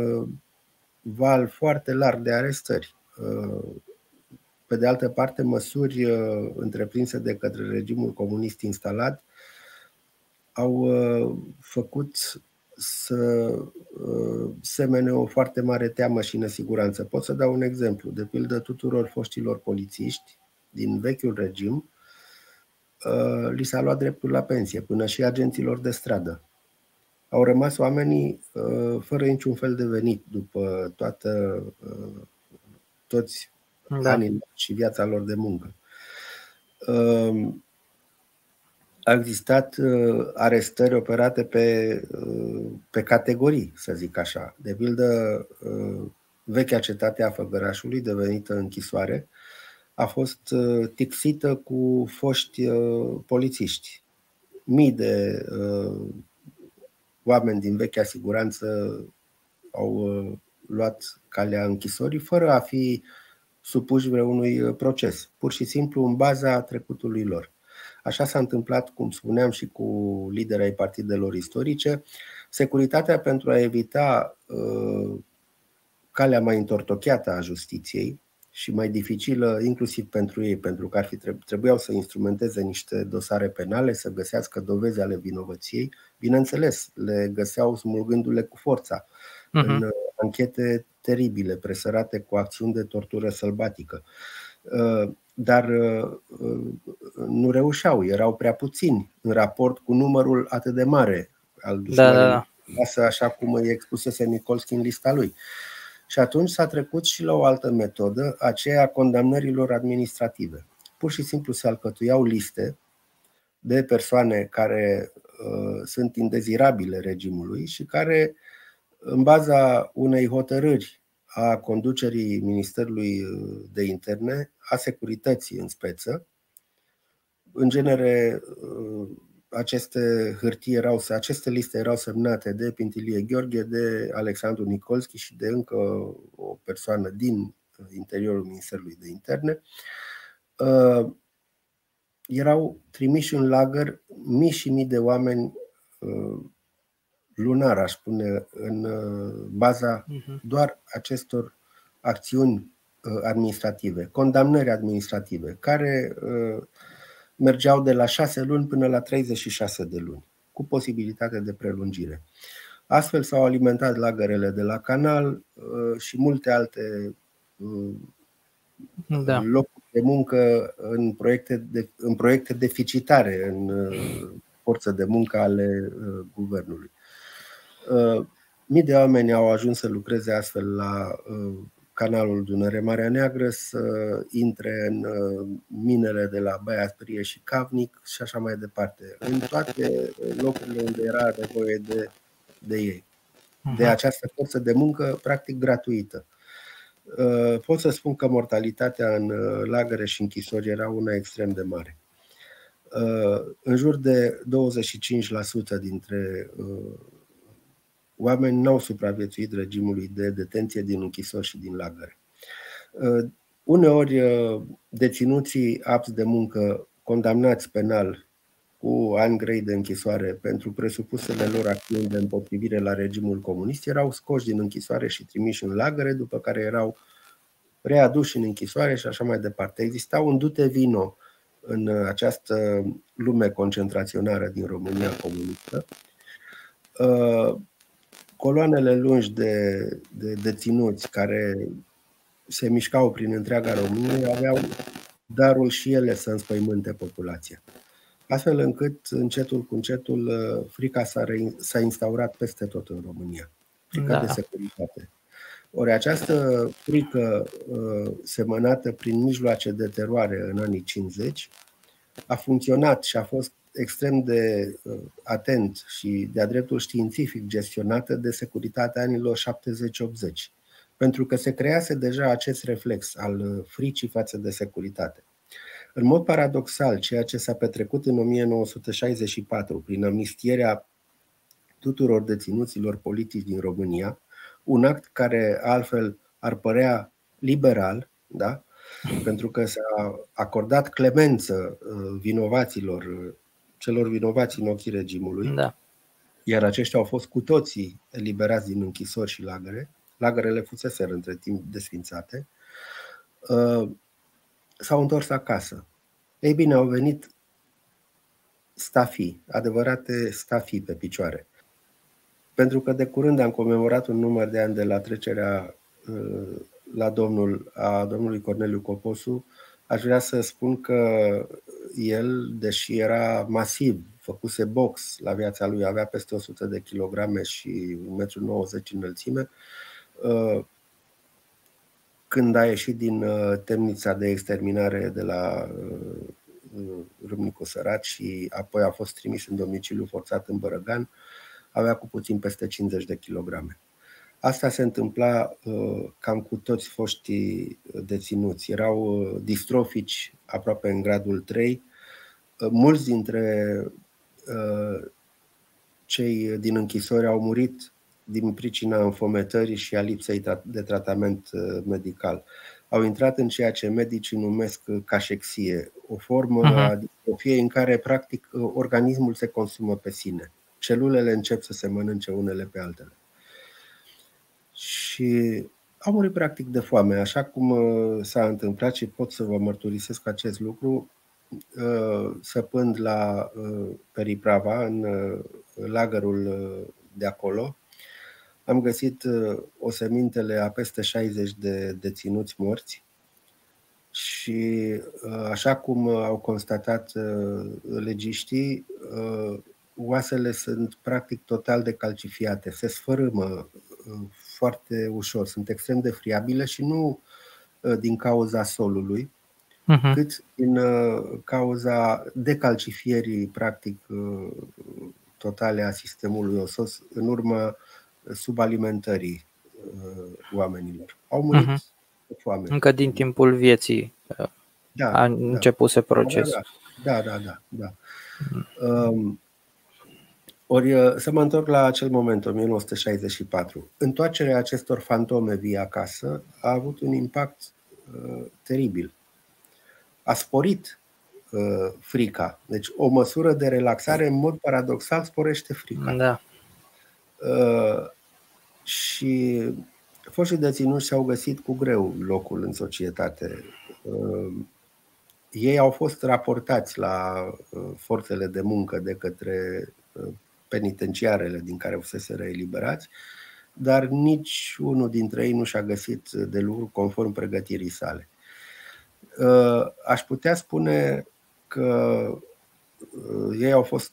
val foarte larg de arestări. Pe de altă parte, măsuri întreprinse de către regimul comunist instalat au făcut să semene o foarte mare teamă și nesiguranță. Pot să dau un exemplu. De pildă, tuturor foștilor polițiști din vechiul regim li s-a luat dreptul la pensie, până și agenților de stradă au rămas oamenii uh, fără niciun fel de venit după toată, uh, toți da. anii și viața lor de muncă. Uh, au existat arestări operate pe, pe categorii, să zic așa. De pildă, vechea cetate a Făgărașului, devenită închisoare, a fost tixită cu foști polițiști. Mii de oameni din vechea siguranță au uh, luat calea închisorii fără a fi supuși vreunui uh, proces, pur și simplu în baza trecutului lor. Așa s-a întâmplat, cum spuneam, și cu liderii ai partidelor istorice. Securitatea pentru a evita uh, calea mai întortocheată a justiției și mai dificilă inclusiv pentru ei, pentru că ar fi trebuiau să instrumenteze niște dosare penale, să găsească dovezi ale vinovăției. Bineînțeles, le găseau smulgându-le cu forța uh-huh. în mhm. anchete teribile, presărate cu acțiuni de tortură sălbatică. Uh, dar uh, nu reușeau, erau prea puțini în raport cu numărul atât de mare al dușmanilor. Da, da, da. Așa cum îi expusese Nicolski în lista lui. Și atunci s-a trecut și la o altă metodă, aceea a condamnărilor administrative. Pur și simplu se alcătuiau liste de persoane care uh, sunt indezirabile regimului și care, în baza unei hotărâri a conducerii Ministerului de Interne, a securității în speță, în genere uh, aceste hârtii erau, aceste liste erau semnate de Pintilie Gheorghe, de Alexandru Nicolski și de încă o persoană din interiorul Ministerului de Interne. Uh, erau trimiși în lagăr mii și mii de oameni uh, lunar, aș spune, în uh, baza mhm. doar acestor acțiuni administrative, condamnări administrative, care mergeau de la 6 luni până la 36 de luni, cu posibilitate de prelungire. Astfel s-au alimentat lagărele de la canal uh, și multe alte uh, da. locuri de muncă în proiecte, de, în proiecte deficitare în uh, forță de muncă ale guvernului. Mii de oameni au ajuns să lucreze astfel la canalul Dunăre Marea Neagră să intre în uh, minele de la Baia Sprie și Cavnic și așa mai departe, în toate locurile unde era nevoie de, de ei, de această forță de muncă practic gratuită. Uh, pot să spun că mortalitatea în uh, lagăre și închisori era una extrem de mare. În jur de 25% dintre oameni n-au supraviețuit regimului de detenție din închisori și din lagăre. Uh, uneori, uh, deținuții apți de muncă condamnați penal cu ani grei de închisoare pentru presupusele lor acțiuni de împotrivire la regimul comunist erau scoși din închisoare și trimiși în lagăre, după care erau readuși în închisoare și așa mai departe. Exista un dute vino în această lume concentraționară din România comunistă. Uh, coloanele lungi de, de deținuți care se mișcau prin întreaga Românie aveau darul și ele să înspăimânte populația. Astfel încât, încetul cu încetul, uh, frica s-a, re- s-a instaurat peste tot în România. Frica da. de securitate. Ori această frică uh, semănată prin mijloace de teroare în anii 50 a funcționat și a fost extrem de uh, atent și de-a dreptul științific gestionată de securitatea anilor 70-80, pentru că se crease deja acest reflex al uh, fricii față de securitate. În mod paradoxal, ceea ce s-a petrecut în 1964 prin amnistierea tuturor deținuților politici din România, un act care altfel ar părea liberal, da? pentru că s-a acordat clemență uh, vinovaților, uh, celor vinovați în ochii regimului, da. iar aceștia au fost cu toții eliberați din închisori și lagăre. Lagărele fuseseră între timp desfințate. Uh, s-au întors acasă. Ei bine, au venit stafii, adevărate stafii pe picioare. Pentru că de curând am comemorat un număr de ani de la trecerea la domnul, a domnului Corneliu Coposu, aș vrea să spun că el, deși era masiv, făcuse box la viața lui, avea peste 100 de kilograme și 1,90 m înălțime, uh, când a ieșit din uh, temnița de exterminare de la uh, Râmnicu Sărat și apoi a fost trimis în domiciliu forțat în Bărăgan, avea cu puțin peste 50 de kilograme. Asta se întâmpla uh, cam cu toți foștii deținuți. Erau uh, distrofici aproape în gradul 3. Uh, mulți dintre cei din închisori au murit din pricina înfometării și a lipsei de tratament medical. Au intrat în ceea ce medicii numesc cașexie, o formă uh-huh. a distrofiei în care practic organismul se consumă pe sine. Celulele încep să se mănânce unele pe altele și au murit practic de foame. Așa cum uh, s-a întâmplat și pot să vă mărturisesc acest lucru, uh, săpând la uh, Periprava, în lagărul de acolo, am găsit osemintele a peste 60 de deținuți morți și așa cum au constatat legiștii, oasele sunt practic total decalcifiate, se sfărâmă foarte ușor, sunt extrem de friabile și nu uh, din cauza solului, uh-huh. cât din uh, cauza decalcifierii practic uh, totale a sistemului osos în urma subalimentării oamenilor. Au murit uh-huh. de foame. Încă din timpul vieții da, a da. început procesul. Da, da, da. da, da. Uh-huh. Ori uh, să mă întorc la acel moment, 1964. Întoarcerea acestor fantome vii acasă a avut un impact uh, teribil. A sporit uh, frica. Deci o măsură de relaxare, în mod paradoxal, sporește frica. Da. Uh, și foștii deținuți și-au găsit cu greu locul în societate. Uh, ei au fost raportați la uh, forțele de muncă de către uh, penitenciarele din care fusese reeliberați, dar nici unul dintre ei nu și-a găsit de lucru conform pregătirii sale. Uh, aș putea spune că uh, ei au fost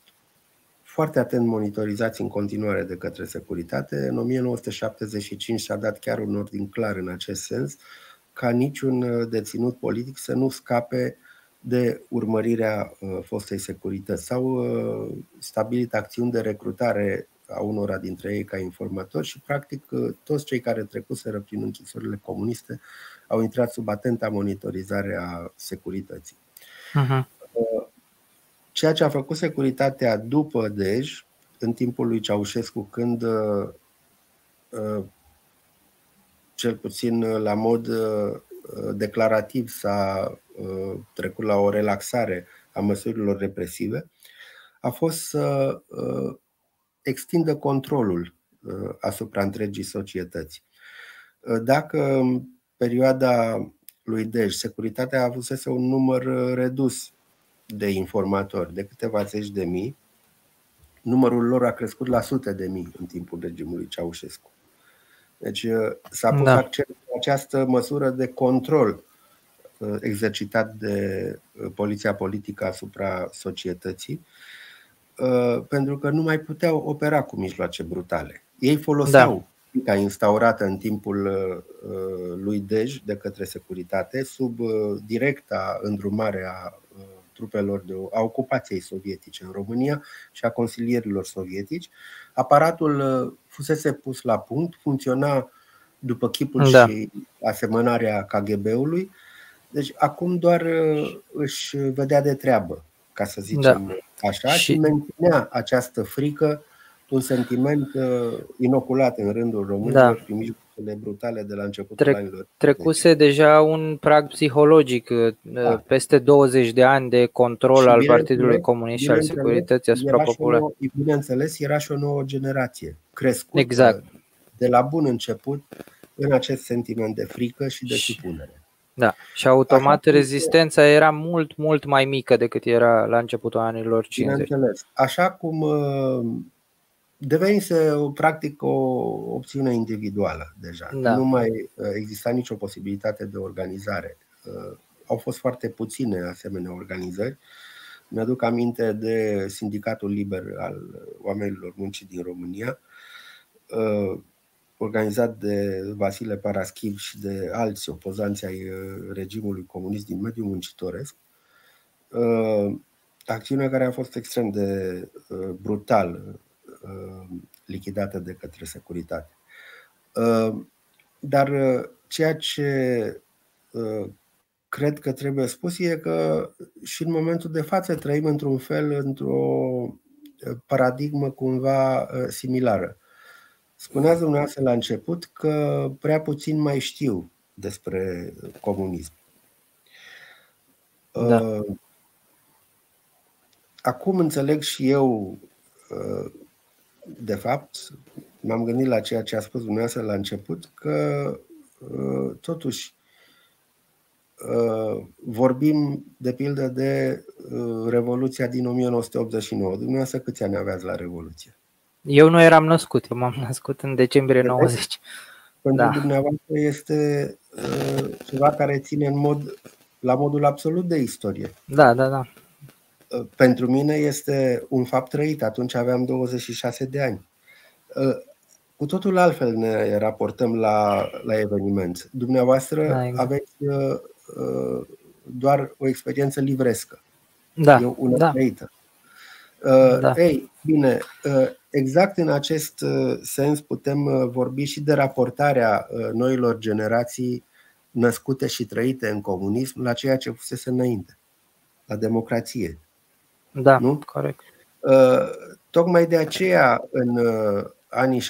foarte atent monitorizați în continuare de către securitate. În 1975 s-a dat chiar un ordin clar în acest sens, ca niciun uh, deținut politic să nu scape de urmărirea uh, fostei securități. S-au uh, stabilit acțiuni de recrutare a unora dintre ei ca informatori și, practic, uh, toți cei care trecuseră prin închisorile comuniste au intrat sub atenta monitorizare a securității. Uh-huh. Ceea ce a făcut securitatea după Dej, în timpul lui Ceaușescu, când cel puțin la mod declarativ s-a Uh, trecut la o relaxare a măsurilor represive, a fost să uh, extindă controlul uh, asupra întregii societăți. Dacă în perioada lui Dej securitatea a avusese un număr redus de informatori, de câteva zeci de mii, numărul lor a crescut la sute de mii în timpul regimului Ceaușescu. Deci s-a pus da. accent pe această măsură de control Uh, exercitat de uh, poliția politică asupra societății, uh, pentru că nu mai puteau opera cu mijloace brutale. Ei foloseau da. instaurată în timpul lui Dej de către securitate, sub directa îndrumare a trupelor de, a ocupației sovietice în România și a consilierilor sovietici. Aparatul fusese pus la punct, funcționa după chipul da. și asemănarea KGB-ului deci acum doar uh, își vedea de treabă, ca să zicem da. așa, și... și menținea această frică un sentiment inoculat în rândul românilor da. prin mijloacele brutale de la începutul Tre- anilor. Trecuse deci. deja un prag psihologic da. peste 20 de ani de control și al Partidului Comunist și al securității asupra populației. Bineînțeles, era și o nouă generație crescută exact. de la bun început în acest sentiment de frică și de supunere. Da, și automat Așa rezistența cum, era mult, mult mai mică decât era la începutul anilor 50. Bineînțeles. Așa cum uh, devenise practic o opțiune individuală deja. Da. Nu mai uh, exista nicio posibilitate de organizare. Uh, au fost foarte puține asemenea organizări. Mi-aduc aminte de Sindicatul Liber al Oamenilor Muncii din România, organizat de Vasile Paraschiv și de alți opozanți ai uh, regimului comunist din mediul muncitoresc. Uh, acțiune care a fost extrem de uh, brutal lichidată de către securitate. Dar ceea ce cred că trebuie spus e că și în momentul de față trăim într-un fel într-o paradigmă cumva similară. Spuneați dumneavoastră la început că prea puțin mai știu despre comunism. Da. Uh, acum înțeleg și eu, uh, de fapt, m-am gândit la ceea ce a spus dumneavoastră la început, că uh, totuși vorbim de pildă de Revoluția din 1989. Dumneavoastră câți ani aveați la Revoluție? Eu nu eram născut, eu m-am născut în decembrie 90. Pentru da. dumneavoastră este uh, ceva care ține în mod, la modul absolut de istorie. Da, da, da. Uh, pentru mine este un fapt trăit. Atunci aveam 26 de ani. Uh, cu totul altfel ne raportăm la, la eveniment. Dumneavoastră da, exact. aveți uh, uh, doar o experiență livrescă. Da, Eu una da. trăită. Uh, da. Ei, bine, uh, exact în acest uh, sens putem vorbi și de raportarea noilor generații născute și trăite în comunism la ceea ce fusese înainte, la democrație. Da, nu? corect. Tocmai de aceea, în anii 70-80,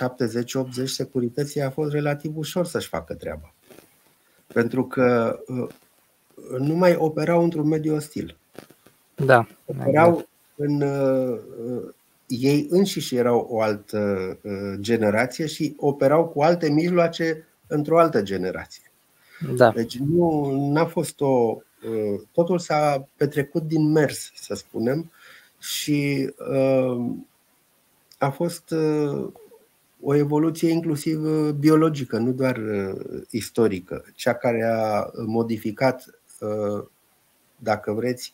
securității a fost relativ ușor să-și facă treaba. Pentru că nu mai operau într-un mediu ostil. Da. Operau în uh, ei înșiși erau o altă uh, generație și operau cu alte mijloace într-o altă generație. Da. Deci nu a fost o. Uh, totul s-a petrecut din mers, să spunem, și uh, a fost uh, o evoluție inclusiv uh, biologică, nu doar uh, istorică, cea care a modificat, dacă vreți,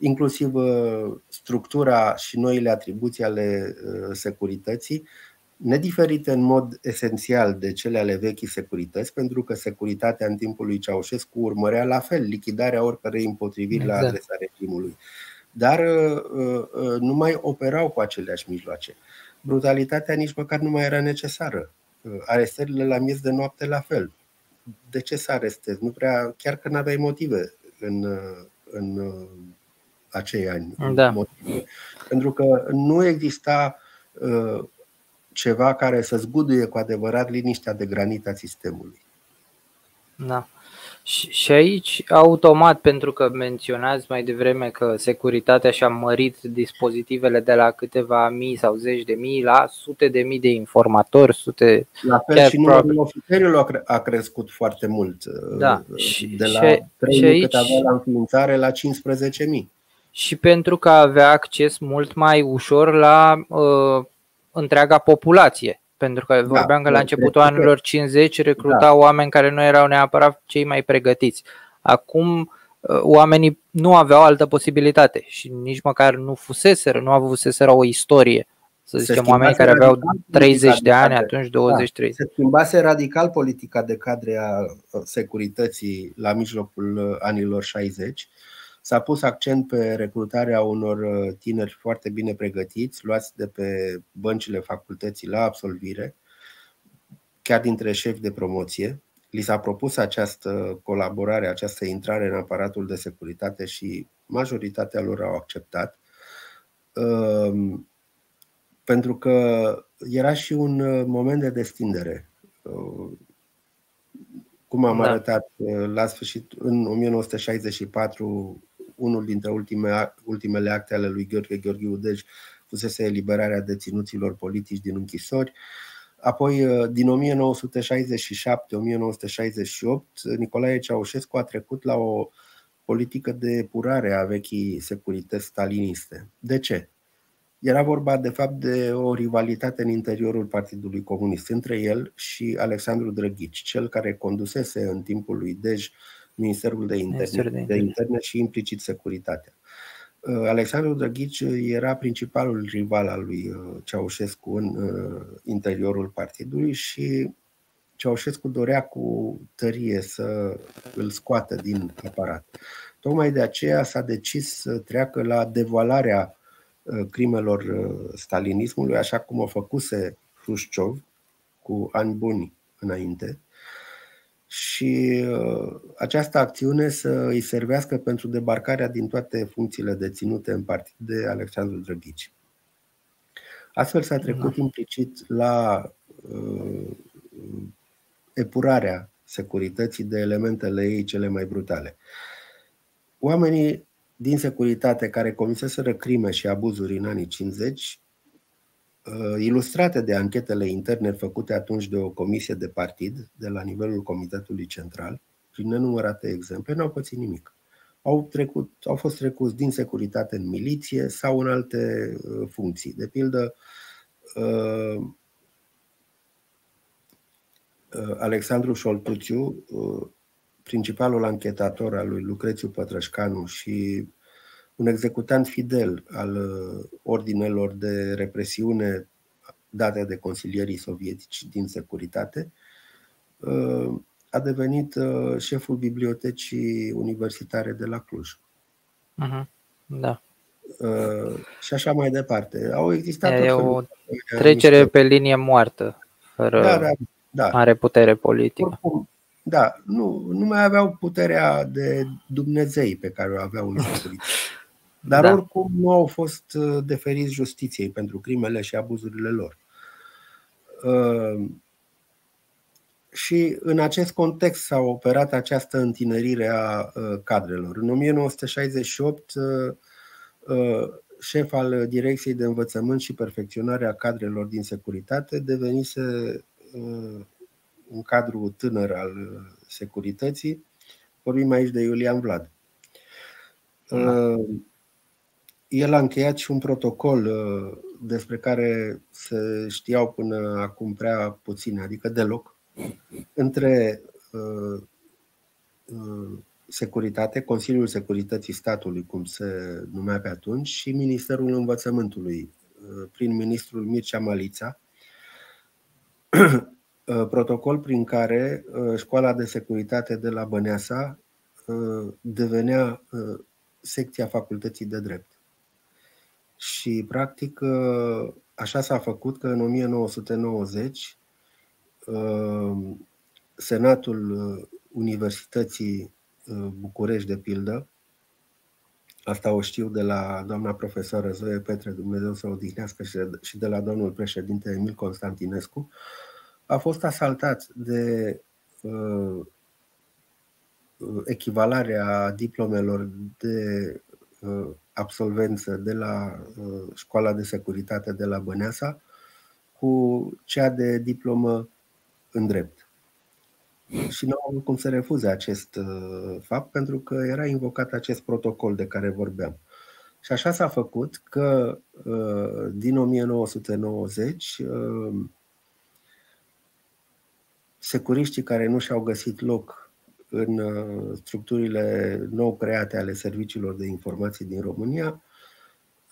inclusiv uh, structura și noile atribuții ale uh, securității, nediferite în mod esențial de cele ale vechii securități, pentru că securitatea în timpul lui Ceaușescu urmărea la fel lichidarea oricărei împotriviri exact. la adresa regimului. Dar uh, nu mai operau cu aceleași mijloace. Brutalitatea nici măcar nu mai era necesară. Arestările la miez de noapte la fel. De ce să arestezi? Nu prea, chiar că nu aveai motive în, în acei ani. Da. Pentru că nu exista uh, ceva care să zguduie cu adevărat liniștea de granit a sistemului. Da. Și aici, automat, pentru că menționați mai devreme că securitatea și-a mărit dispozitivele de la câteva mii sau zeci de mii la sute de mii de informatori, sute. La fel și numărul ofițerilor a crescut foarte mult. Da. De la și, 3 și aici, cât avea la înființare la 15.000 și pentru că avea acces mult mai ușor la uh, întreaga populație. Pentru că da, vorbeam că la începutul anilor 50 recrutau da. oameni care nu erau neapărat cei mai pregătiți. Acum uh, oamenii nu aveau altă posibilitate și nici măcar nu fuseseră, nu avuseseră o istorie. Să zicem, oameni care aveau 30 de ani, atunci 20-30. Da, se schimbase radical politica de cadre a securității la mijlocul uh, anilor 60 S-a pus accent pe recrutarea unor uh, tineri foarte bine pregătiți, luați de pe băncile facultății la absolvire, chiar dintre șefi de promoție. Li s-a propus această colaborare, această intrare în aparatul de securitate și majoritatea lor au acceptat. Um, pentru că era și un moment de destindere. Cum am da. arătat la sfârșit, în 1964, unul dintre ultime, ultimele acte ale lui Gheorghe Gheorghiu Dej fusese eliberarea deținuților politici din închisori. Apoi, din 1967-1968, Nicolae Ceaușescu a trecut la o politică de epurare a vechii securități staliniste. De ce? Era vorba, de fapt, de o rivalitate în interiorul Partidului Comunist, între el și Alexandru Drăghici, cel care condusese în timpul lui Dej Ministerul de Interne, de Interne și implicit securitatea. Uh, Alexandru Drăghici era principalul rival al lui uh, Ceaușescu în uh, interiorul partidului și Ceaușescu dorea cu tărie să îl scoată din aparat. Tocmai de aceea s-a decis să treacă la devalarea crimelor stalinismului, așa cum o făcuse Hrușciov cu ani buni înainte, și uh, această acțiune să îi servească pentru debarcarea din toate funcțiile deținute în partid de Alexandru Drăghici. Astfel s-a trecut da. implicit la uh, epurarea securității de elementele ei cele mai brutale. Oamenii din securitate care comiseseră crime și abuzuri în anii 50 Uh, ilustrate de anchetele interne făcute atunci de o comisie de partid de la nivelul Comitetului Central, prin nenumărate exemple, n-au pățit nimic. Au, trecut, au fost trecuți din securitate în miliție sau în alte uh, funcții. De pildă, uh, Alexandru Șoltuțiu, principalul anchetator al lui Lucrețiu Pătrășcanu și un executant fidel al uh, ordinelor de represiune date de consilierii sovietici din securitate, uh, a devenit uh, șeful bibliotecii universitare de la Cluj. Uh-huh. Da. Și așa mai departe. Au existat e o trecere niște... pe linie moartă, fără da, da, da. mare putere politică. Oricum, da, nu, nu mai aveau puterea de Dumnezei pe care o aveau în securitate. Dar da. oricum nu au fost uh, deferiți justiției pentru crimele și abuzurile lor. Uh, și în acest context s-a operat această întinerire a uh, cadrelor. În 1968, șef al Direcției de Învățământ și Perfecționare a Cadrelor din Securitate devenise un cadru tânăr al securității. Vorbim aici de Iulian Vlad. Da el a încheiat și un protocol uh, despre care se știau până acum prea puține, adică deloc, între uh, uh, securitate, Consiliul Securității Statului, cum se numea pe atunci, și Ministerul Învățământului, prin ministrul Mircea Malița, protocol prin care școala de securitate de la Băneasa devenea secția facultății de drept. Și, practic, ă, așa s-a făcut că în 1990 ă, Senatul Universității ă, București, de pildă, asta o știu de la doamna profesoară Zoe Petre, Dumnezeu să o odihnească, și de la domnul președinte Emil Constantinescu, a fost asaltat de echivalarea diplomelor de absolvență de la uh, școala de securitate de la Băneasa cu cea de diplomă în drept. Și nu au avut cum să refuze acest uh, fapt pentru că era invocat acest protocol de care vorbeam. Și așa s-a făcut că uh, din 1990 securiștii care nu și-au găsit loc în uh, structurile nou create ale serviciilor de informații din România,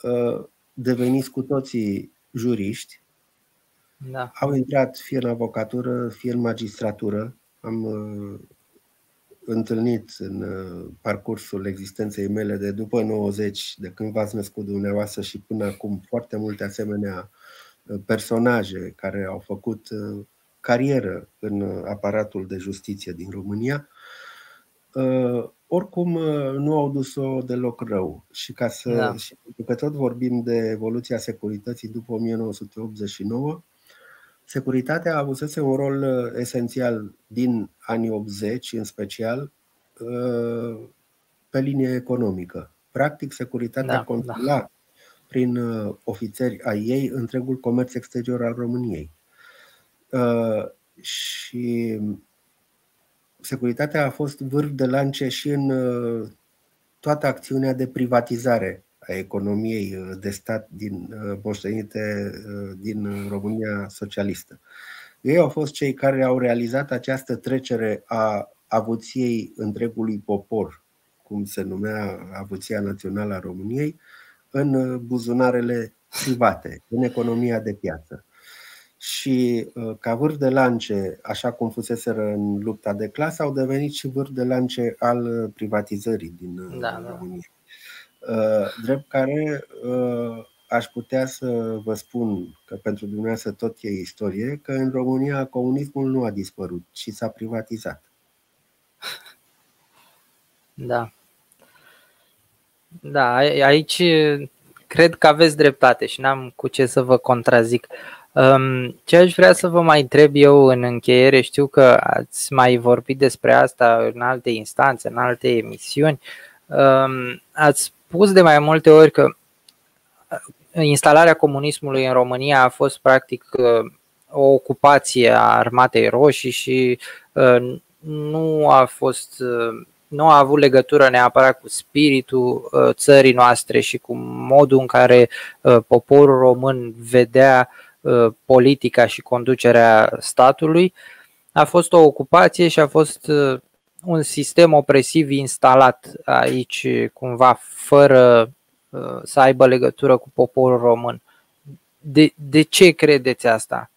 uh, deveniți cu toții juriști, da. au intrat fie în avocatură, fie în magistratură. Am uh, întâlnit în parcursul existenței mele de după 90, de când v-ați născut dumneavoastră și până acum, foarte multe asemenea personaje care au făcut carieră în aparatul de justiție din România oricum nu au dus-o deloc rău. Și ca să da. și că tot vorbim de evoluția securității după 1989, securitatea a avut un rol esențial din anii 80, în special, pe linie economică. Practic, securitatea da, controla da. prin uh, ofițeri ai ei întregul comerț exterior al României. Uh, și securitatea a fost vârf de lance și în uh, toată acțiunea de privatizare a economiei de stat din moștenite din România socialistă. Ei au fost cei care au realizat această trecere a avuției întregului popor cum se numea Avuția Națională a României, în buzunarele private, în economia de piață. Și uh, ca vârf de lance, așa cum fuseseră în lupta de clasă, au devenit și vârf de lance al privatizării din uh, da, da. România. Da. Drept care aș putea să vă spun că pentru dumneavoastră tot e istorie, că în România comunismul nu a dispărut, ci s-a privatizat. Da. Da, aici cred că aveți dreptate și n-am cu ce să vă contrazic. Um, ce aș vrea să vă mai întreb eu în încheiere, știu că ați mai vorbit despre asta în alte instanțe, în alte emisiuni, um, ați spus de mai multe ori că uh, instalarea comunismului în România a fost practic uh, o ocupație a armatei roșii și uh, nu a fost nu a avut legătură neapărat cu spiritul uh, țării noastre și cu modul în care uh, poporul român vedea uh, politica și conducerea statului. A fost o ocupație și a fost un sistem opresiv instalat aici cumva fără să aibă legătură cu poporul român. De, de ce credeți asta?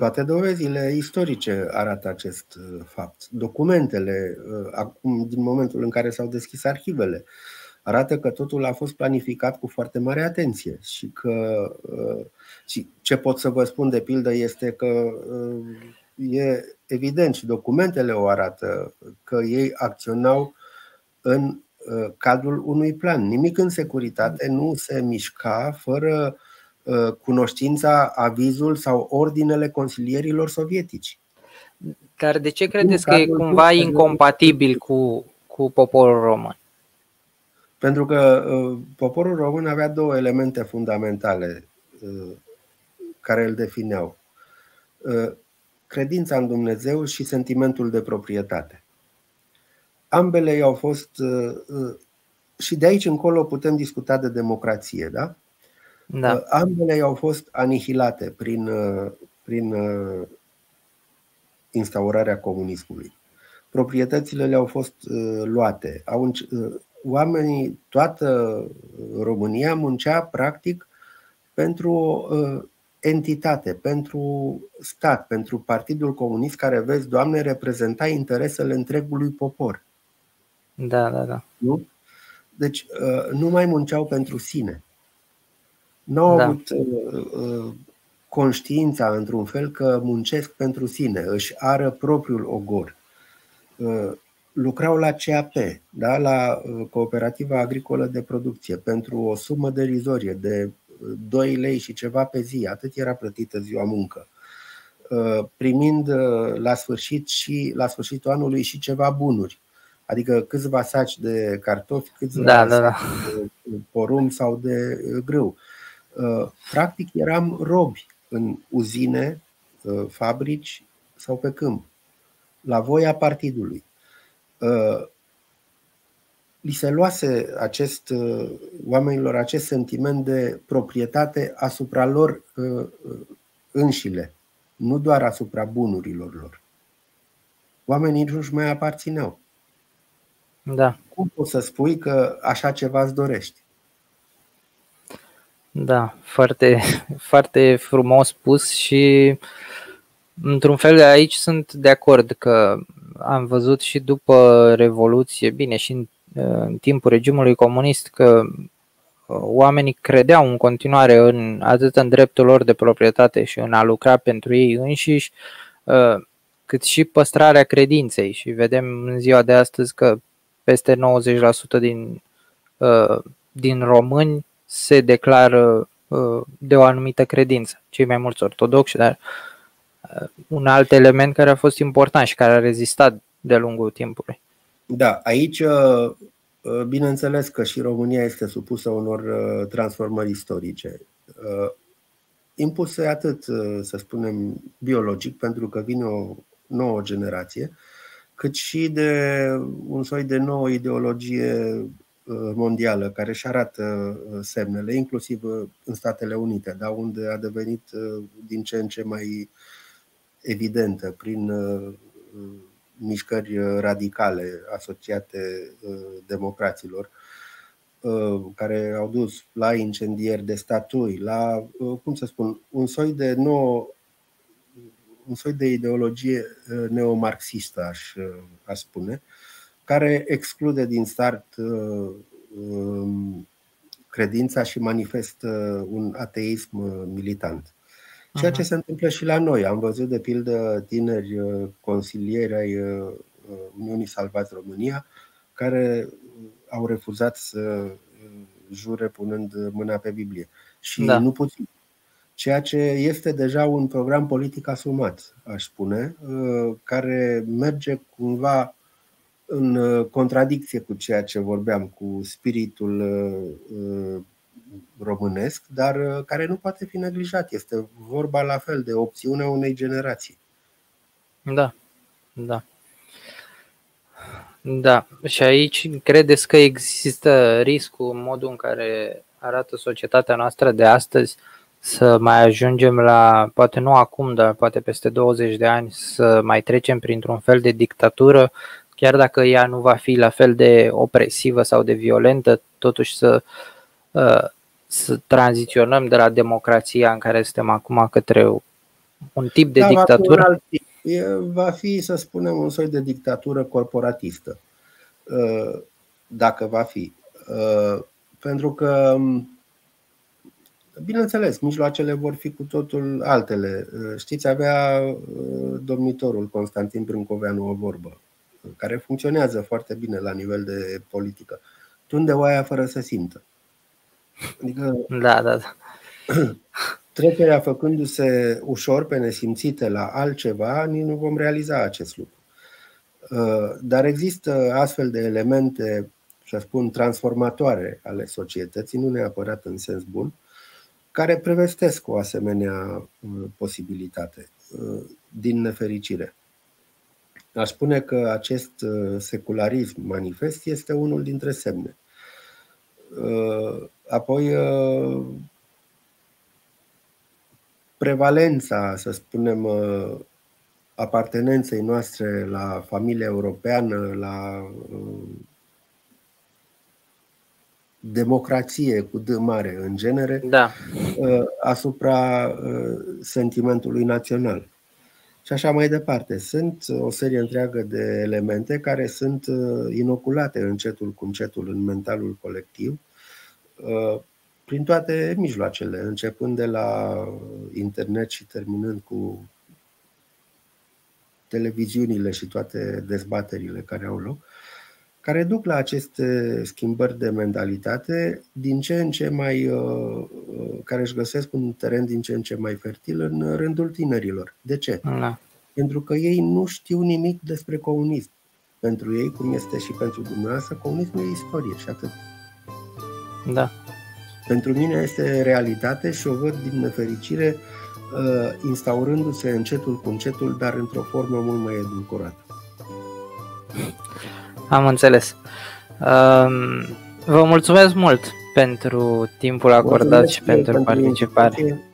Toate dovezile istorice arată acest uh, fapt. Documentele, uh, acum, din momentul în care s-au deschis arhivele, arată că totul a fost planificat cu foarte mare atenție și că uh, și ce pot să vă spun de pildă este că e evident și documentele o arată că ei acționau în cadrul unui plan. Nimic în securitate nu se mișca fără Uh, cunoștința, avizul sau ordinele consilierilor sovietici. Dar de ce credeți că e cumva incompatibil cu, cu poporul român? Pentru că uh, poporul român avea două elemente fundamentale uh, care îl defineau. Credința în Dumnezeu și sentimentul de proprietate. Ambele i-au fost și de aici încolo putem discuta de democrație, da? Da. Uh, ambele au fost anihilate prin, uh, prin uh, instaurarea comunismului. Proprietățile le-au fost luate. Au, oamenii, toată România muncea practic pentru o entitate, pentru stat, pentru Partidul Comunist care, vezi, Doamne, reprezenta interesele întregului popor. Da, da, da. Nu? Deci nu mai munceau pentru sine. Nu au da. avut uh, uh, conștiința, într-un fel, că muncesc pentru sine, își ară propriul ogor. Uh, lucrau la CAP, da? la Cooperativa Agricolă de Producție, pentru o sumă derizorie de 2 lei și ceva pe zi, atât era plătită ziua muncă primind la sfârșit și la sfârșitul anului și ceva bunuri. Adică câțiva saci de cartofi, câțiva da, da, da. de porumb sau de grâu. Uh, practic eram robi în uzine, uh, fabrici sau pe câmp, la voia partidului. Uh, li se luase acest, oamenilor acest sentiment de proprietate asupra lor înșile, nu doar asupra bunurilor lor. Oamenii nu-și mai aparțineau. Da. Cum poți să spui că așa ceva îți dorești? Da, foarte, foarte frumos spus și într-un fel de aici sunt de acord că am văzut și după Revoluție, bine, și în, în timpul regimului comunist că uh, oamenii credeau în continuare în atât în dreptul lor de proprietate și în a lucra pentru ei înșiși, uh, cât și păstrarea credinței. Și vedem în ziua de astăzi că peste 90% din, uh, din români se declară uh, de o anumită credință, cei mai mulți ortodoxi, dar uh, un alt element care a fost important și care a rezistat de lungul timpului. Da, aici bineînțeles că și România este supusă unor transformări istorice impuse atât, să spunem, biologic, pentru că vine o nouă generație, cât și de un soi de nouă ideologie uh, mondială care își arată uh, semnele, inclusiv uh, în Statele Unite, da, unde a devenit din ce în ce mai evidentă prin mișcări radicale asociate democraților, care au dus la incendieri de statui, la, cum să spun, un soi de nou un soi de ideologie uh, neomarxistă, aș, uh, aș spune, care exclude din start uh, um, credința și manifestă un ateism militant. Ceea ce se întâmplă și la noi. Am văzut, de pildă, tineri consilieri ai Uniunii Salvați România care au refuzat să jure punând mâna pe Biblie. Și da. nu puțin ceea ce este deja un program politic asumat, aș spune, uh, care merge cumva în uh, contradicție cu ceea ce vorbeam, cu spiritul uh, românesc, dar care nu poate fi neglijat. Este vorba la fel de opțiunea unei generații. Da, da. Da, și aici credeți că există riscul în modul în care arată societatea noastră de astăzi să mai ajungem la, poate nu acum, dar poate peste 20 de ani, să mai trecem printr-un fel de dictatură, chiar dacă ea nu va fi la fel de opresivă sau de violentă, totuși să, uh, să tranziționăm de la democrația în care suntem acum către un tip de da, dictatură? Va fi, va fi, să spunem, un soi de dictatură corporatistă, uh, dacă va fi. Uh, pentru că um, Bineînțeles, mijloacele vor fi cu totul altele. Știți, avea uh, domnitorul Constantin Brâncoveanu o vorbă care funcționează foarte bine la nivel de politică. Tunde oaia fără să simtă. Adică, da, da, da. Trecerea făcându-se ușor pe nesimțite la altceva, nici nu vom realiza acest lucru. Uh, dar există astfel de elemente, să spun, transformatoare ale societății, nu neapărat în sens bun, care prevestesc o asemenea uh, posibilitate uh, din nefericire. Aș spune că acest uh, secularism manifest este unul dintre semne. Apoi, prevalența, să spunem, apartenenței noastre la familia europeană, la democrație cu D mare în genere da. Uh, asupra uh, sentimentului național. Și așa mai departe. Sunt o serie întreagă de elemente care sunt uh, inoculate încetul cu încetul în mentalul colectiv prin toate mijloacele, începând de la internet și terminând cu televiziunile și toate dezbaterile care au loc care duc la aceste schimbări de mentalitate din ce în ce mai, uh, uh, care își găsesc un teren din ce în ce mai fertil în rândul tinerilor. De ce? Da. Pentru că ei nu știu nimic despre comunism. Pentru ei, cum este și pentru dumneavoastră, comunismul e istorie și atât. Da. Pentru mine este realitate și o văd din nefericire uh, instaurându-se încetul cu încetul, dar într-o formă mult mai edulcorată. Am înțeles. Vă mulțumesc mult pentru timpul acordat mulțumesc și pentru, pentru participare.